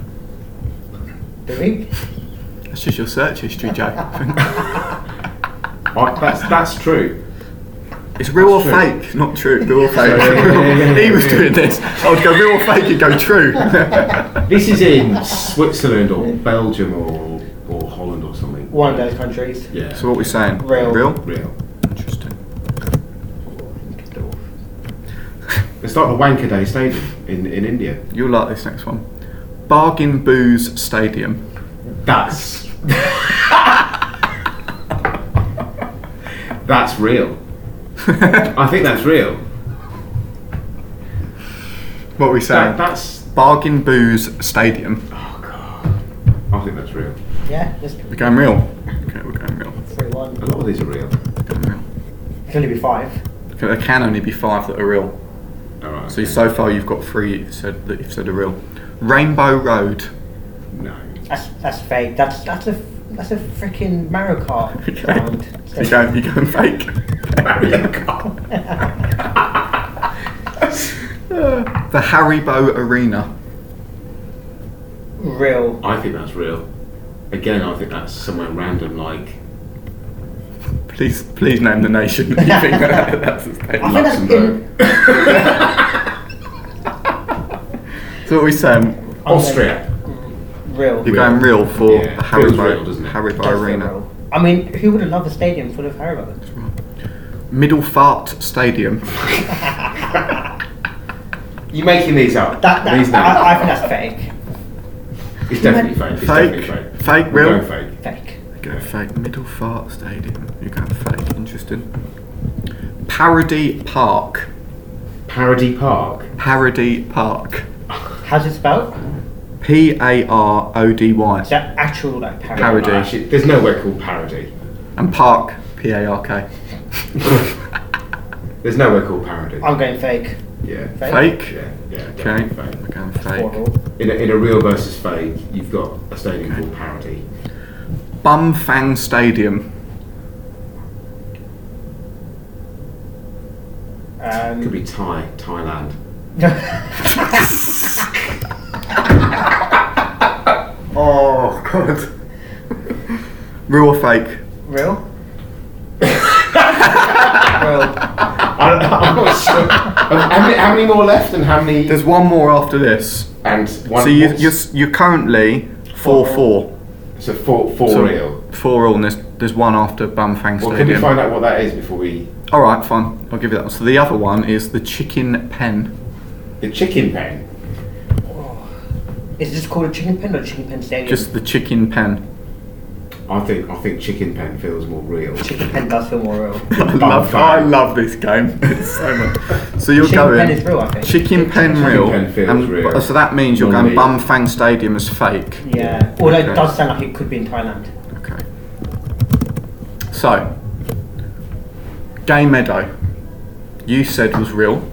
Do we?
That's just your search history, Joe.
I, that's that's true.
It's real or
true.
fake, not true. Real or fake.
Yeah, yeah, yeah, yeah,
he was
yeah.
doing this. I would go real or fake and go true.
This is in Switzerland or Belgium or or Holland or something.
One of those countries.
Yeah.
so what we're saying?
Real.
Real?
real.
Interesting.
It's like the Wankhede Stadium in, in India.
You'll like this next one. Bargain Booze Stadium.
That's that's real. I think that's real.
What are we saying?
That, that's
Bargain Booze Stadium.
oh god. I think that's real.
Yeah, just
We're going real. Okay, we're going real.
3 1.
A lot of these are real.
We're going real.
It can only be 5.
There can only be five that are real.
All right.
So so far you've got three that said that you've said are real. Rainbow Road.
no.
That's that's fake. That's that's a that's a freaking Mario Kart
Okay.
sound.
You going, you going fake? the Haribo Arena.
Real.
I think that's real. Again, I think that's somewhere random like
Please, please name the nation. that you think that, that's the
I
stadium.
think that's in.
So what are we saying?
Um, Austria.
Real.
You're going real for
Yeah,
the
feels real, doesn't it?
Haribo
Does feel
Arena.
real. I mean, who would have loved a stadium full of Haribo?
Middelfart Stadium.
You're making these up.
That, that,
these
I, I think that's fake.
It's definitely fake. It's definitely
Fake.
fake.
Fake.
We're
Real.
going fake.
Fake.
Go fake. Middelfart Stadium. You're going fake. Interesting. Parody Park.
Parody Park.
Parody Park.
How's it spelled?
P A R O D Y.
Is that actual like parody?
Parody.
No, actually, there's nowhere called parody.
And Park. P A R K.
There's nowhere called parody.
I'm going fake.
yeah.
Fake?
Fake.
Yeah. Yeah.
Okay.
definitely
We're
Fake.
going
That's
fake.
In a, in a real versus fake, you've got a stadium called parody.
Bum Fang Stadium.
Um,
Could be Thai, Thailand.
Oh god. Real or fake?
real. real.
I, I'm not sure. how, many, how many more left and how many?
There's one more after this.
and one.
so you,
what's-
you're s- you're currently four four.
so four, four
So
real.
Four all, and there's there's one after Bum Fang
Well, can we
Stadium.
find out what that is before we?
All right, fine. I'll give you that. one. So the other one is the Chicken Pen.
The chicken pen.
Is this called a chicken pen or chicken pen stadium?
Just the Chicken Pen.
I think I think Chicken Pen feels more real.
Chicken pen does feel more real.
I love, I love this game It's so much. So you're
Chicken
going
pen is real, I think.
Chicken pen
Chicken
real,
pen feels
and
real.
Uh, so that means you're going
Non-league.
Bumfang Stadium as fake.
Yeah, although
Okay.
it does sound like it could be in Thailand.
Okay. So, Gay Meadow, you said was real,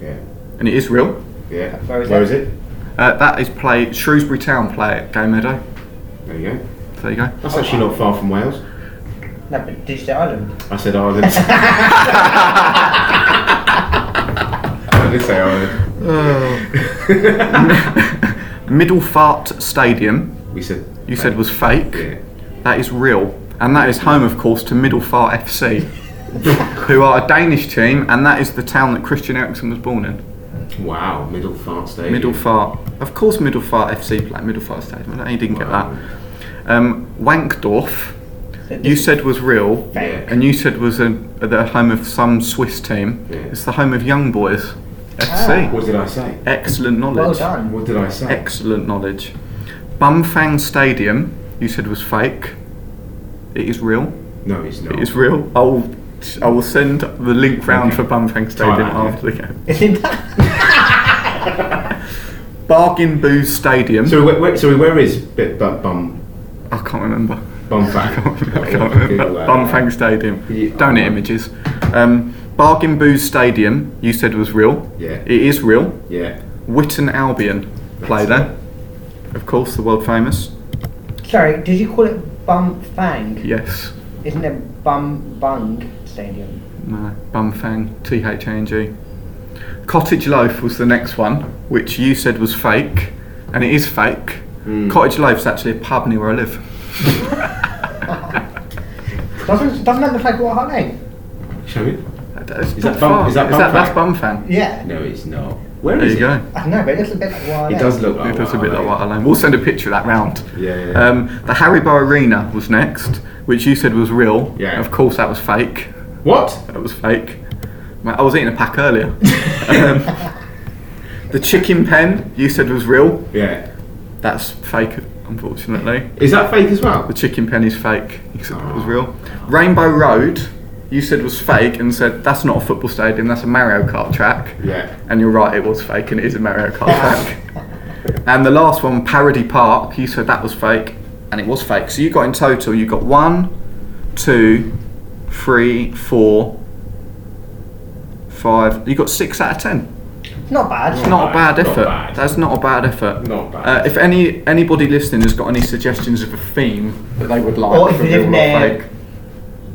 Yeah.
and it is real.
Yeah.
Where is
Where
it?
is it?
Uh, that is play Shrewsbury Town play at Gay Meadow.
There you go.
There you go.
That's actually not far from Wales.
No, but did you say Ireland?
I said Ireland. I did say Ireland.
Middelfart Stadium,
We said.
you said was fake.
Yeah.
That is real, and that is home, of course, to Middelfart FC, who are a Danish team, and that is the town that Christian Eriksen was born in.
Wow. Middelfart Stadium.
Middelfart, of course, Middelfart FC play Middelfart Stadium. I don't know you didn't get that. Um, Wankdorf, you said was real,
Yeah.
and you said was a, the home of some Swiss team.
Yeah.
It's the home of Young Boys FC.
What did I say?
Excellent
Well
knowledge.
done.
What did I say?
Excellent knowledge. Bumfang Stadium, you said was fake. It is real.
No, it's not.
It is real. I'll I will send the link round for Bumfang Stadium
Thailand,
after the game.
Isn't that?
Bargain Booze Stadium.
So where, where, so where is bit bu- bum
I can't remember.
bum fat?
I can't remember. Bumfang Stadium.
Yeah.
Don't it images. Um, Bargain Booze Stadium, you said was real.
Yeah.
It is real.
Yeah.
Witton Albion play
That's
there. Of course, the world famous.
Sorry, did you call it Bum Fang?
Yes.
Isn't it Bum Bung Stadium?
No. Bumfang. T H A N G. Cottage Loaf was the next one, which you said was fake, and it is fake.
Mm.
Cottage Loaf's actually a pub near where I live.
Doesn't doesn't that look like what her name?
Show me.
That's
Is that Bum-
far.
is that
that, that's
Bumfang?
Bumfang.
Yeah.
No, it's not. Where
There
is
you
it?
go.
I know, but it looks a bit like what
It does look like.
It does a
White
bit like
Hart
White Hart Lane. We'll send a picture of that round.
Yeah, yeah, yeah.
Um, the Haribo Arena was next, which you said was real.
Yeah.
Of course, that was fake.
What?
That was fake. I was eating a pack earlier. um, the chicken pen you said was real.
Yeah.
That's fake, unfortunately.
Is that fake as well?
The chicken pen is fake. You said that was real. Rainbow Road, you said was fake and said that's not a football stadium. That's a Mario Kart track.
Yeah.
And you're right, it was fake, and it is a Mario Kart track. and the last one, Parody Park, you said that was fake, and it was fake. So you got in total, you got one, two, three, four, five. You got six out of ten.
Not bad.
It's not a bad
Not
effort.
bad.
That's not a bad effort.
Not bad.
Uh, if any anybody listening has got any suggestions of a theme that they would like
Or if
for
you live
real or
near
fake,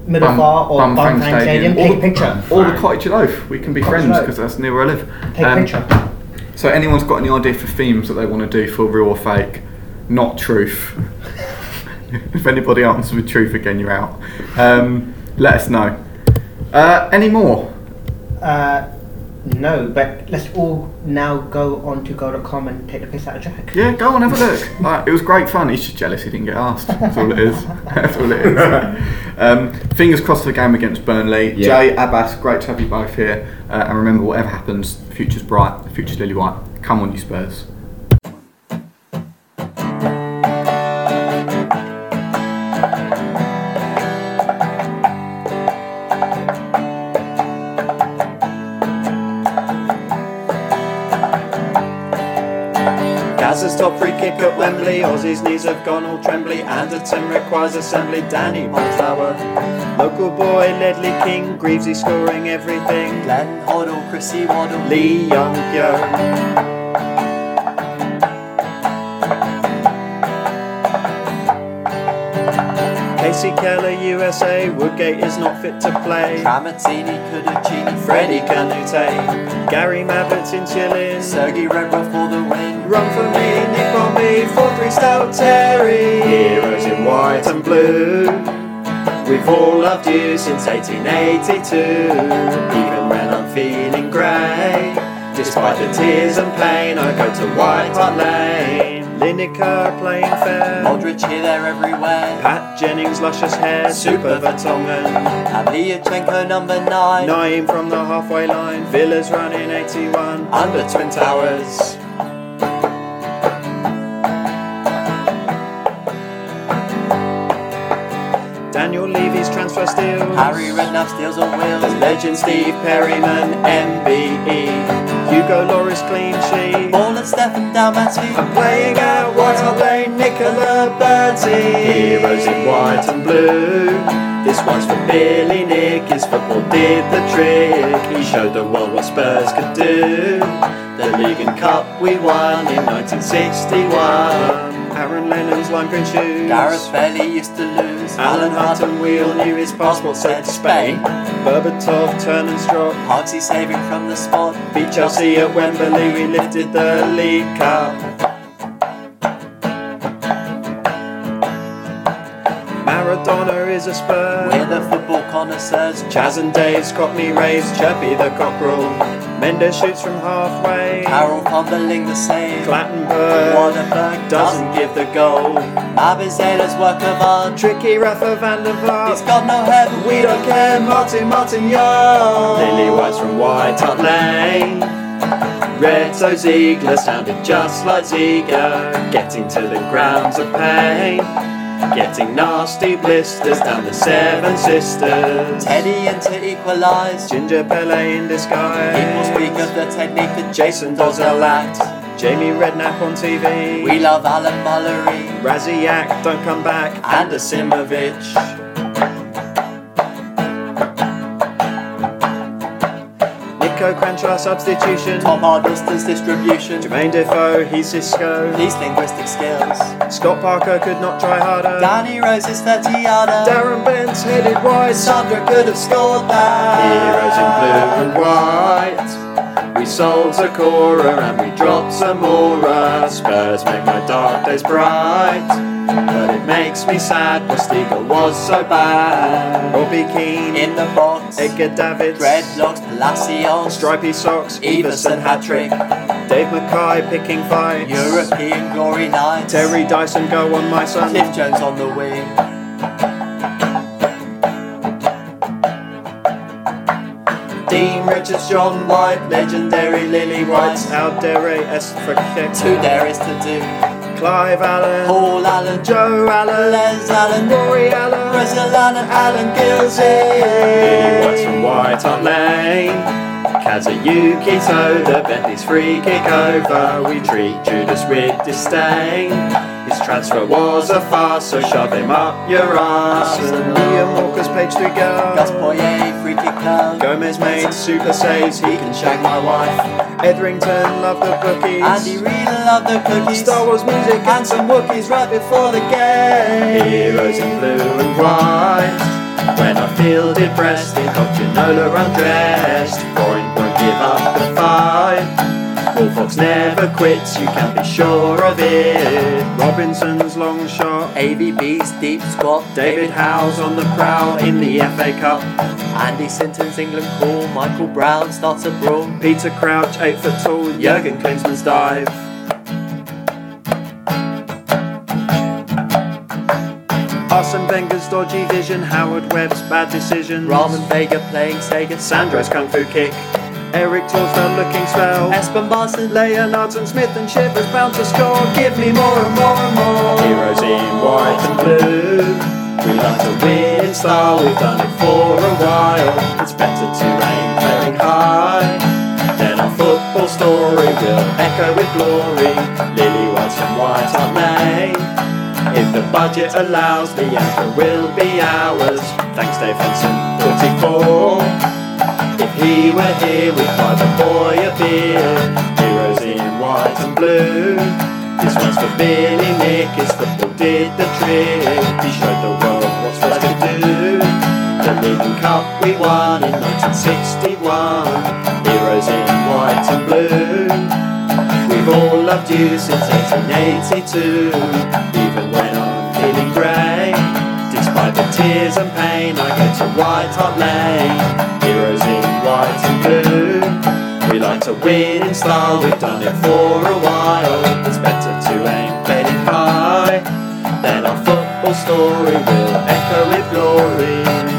Middle
Bum-
Far or
Bum
Bum
Fang
Fang Stadium,
Stadium.
take a picture.
or the cottage loaf, we can be
Cottage
friends
Loaf.
because that's near where I live.
Take
Um,
a picture.
So anyone's got any idea for themes that they want to do for real or fake? Not truth. if anybody answers with truth again, you're out. Um, let us know. Uh, any more?
Uh, no, but let's all now go on to go.com and take the piss out of Jack.
Yeah, go on, have a look. Like, it was great fun. He's just jealous he didn't get asked. That's all it is. That's all it is. Um, fingers crossed for the game against Burnley.
Yeah.
Jay, Abbas, great to have you both here. Uh, and remember, whatever happens, the future's bright, the future's lily white. Come on, you Spurs.
Top free kick at Wembley. Ossie's knees have gone all trembly. Anderton requires assembly. Danny Monflower. Local boy Ledley King. Greavesy scoring everything.
Glenn Hoddle, Chrissy Waddle,
Lee Young Pyo. Kasey Keller, USA. Woodgate is not fit to play.
Tramezzani, Cudicini,
Freddie Kanouté. Gary Mabbutt in Chillin.
Sergey Rebrov for the win.
Run for me, Nick Bombay, 4-3 Stout Terry. Heroes in white and blue. We've all loved you since 1882. Even when I'm feeling grey. Despite the tears and pain, I go to White Hart Lane. Lineker playing fair.
Modric here, there, everywhere.
Pat Jennings, luscious hair. Super Vertonghen.
And Liachenko, number nine.
Nine from the halfway line. Villas running 81. Under Twin Towers. Daniel Levy's transfer steals.
Harry Redknapp steals on
The
wheels.
legend Steve Perryman, MBE. Hugo Loris clean sheet.
Ball and Stefan Dalmaty.
I'm playing out White Hart Lane, Nicola Berti. Heroes in white and blue. This one's for Billy Nick. His football did the trick. He showed the world what Spurs could do. The League and Cup we won in 1961. Aaron Lennon's lime green shoes.
Gareth Bailey used to lose.
Alan Hutton Wheel knew his passport said Spain. Berbatov, Turn and Strop.
Hogsy saving from the spot.
Beat Chelsea at Wembley, we lifted the League Cup. Is a Spur.
We're the football connoisseurs.
Chas and Dave, Dave's Cockney raised Chirpy the cockerel. Mendes shoots from halfway.
Carroll fumbling the save.
Clattenburg
Waterberg
doesn't give the goal.
Abizela's work of art.
Tricky Rafa van der
He's
Vaart.
got no hair, but
We don't care, Martin Martin Young. Lily White's from White Hart Lane. Reto Ziegler sounded just like Ziegler. Getting to the grounds of pain. Getting nasty blisters down the Seven Sisters.
Teddy in to equalise.
Ginger Pele in disguise.
People speak of the technique that
Jason does a act. Jamie Redknapp on TV.
We love Alan Mullery.
Raziak, don't come back.
And
Asimovic. Niko Kranjcar substitution.
Tom Huddlestone's distribution.
Jermaine Defoe, he's Cisco.
These linguistic skills.
Scott Parker could not try harder.
Danny Rose's 30 yarder.
Darren Bent's headed wide.
Sandra could have scored that.
Heroes in blue and white. We sold Sakura and we dropped Zamora. Spurs make my dark days bright. But it makes me sad, Postiga was so bad. Robbie Keane,
In the box.
Edgar Davids,
Dreadlocks, Palacios.
Stripy Socks,
Everson hat trick.
Dave Mackay picking fights.
European glory nights.
Terry Dyson go on my son.
Cliff Jones on the wing.
Dean Richards, John White, legendary Lily White, Al Dere, S for
Two there is to do.
Clive Allen,
Paul Allen.
Joe Allen,
Les Allen.
Rory Allen,
Brazil Allen. Alan Gilzean.
Lily White's from White Hart Lane. Kazuyuki Toda, Bentley's free kick over. We treat Judas with disdain. His transfer was a farce, so shove him up your ass. And Liam Walker's page to go.
Poirier, free kick curve.
Gomes made super saves, he can shag my wife. Etherington loved the bookies.
Andy Reid loved the cookies.
Star Wars music and some Wookiees right before the game. Heroes in blue and white. When I feel depressed, in Ginola undressed. Point Never quits, you can be sure of it. Robinson's long shot.
AVB's deep squat.
David Howe's on the prowl in the FA Cup.
Andy Sinton's England call. Michael Brown starts a brawl.
Peter Crouch, 8 foot tall. Jurgen Klinsmann's dive. Arsene Wenger's dodgy vision, Howard Webb's bad decisions.
Ramon Vega playing Sega.
Sandro's kung fu kick. Erik Thorstvedt looking swell.
Espen Baardsen.
Leonards and Smith and Chivers bound to score. Give me more and more and more. Heroes in white and blue. We like to win in style, we've done it for a while. It's better to aim very high. Then our football story will echo with glory. Lily White's from White Hart Lane. If the budget allows, the anchor will be ours. Thanks, Dave Henson, 44. If he were here, we'd buy the boy a beer. Heroes in white and blue. This one's for Billy Nick, his football did the trick. He showed the world what's Spurs could do. The League Cup we won in 1961. Heroes in white and blue. We've all loved you since 1882. Even when tears and pain, I go to White Hart Lane. Heroes in white and blue. We like to win in style, we've done it for a while. It's better to aim very high. Then our football story will echo with glory.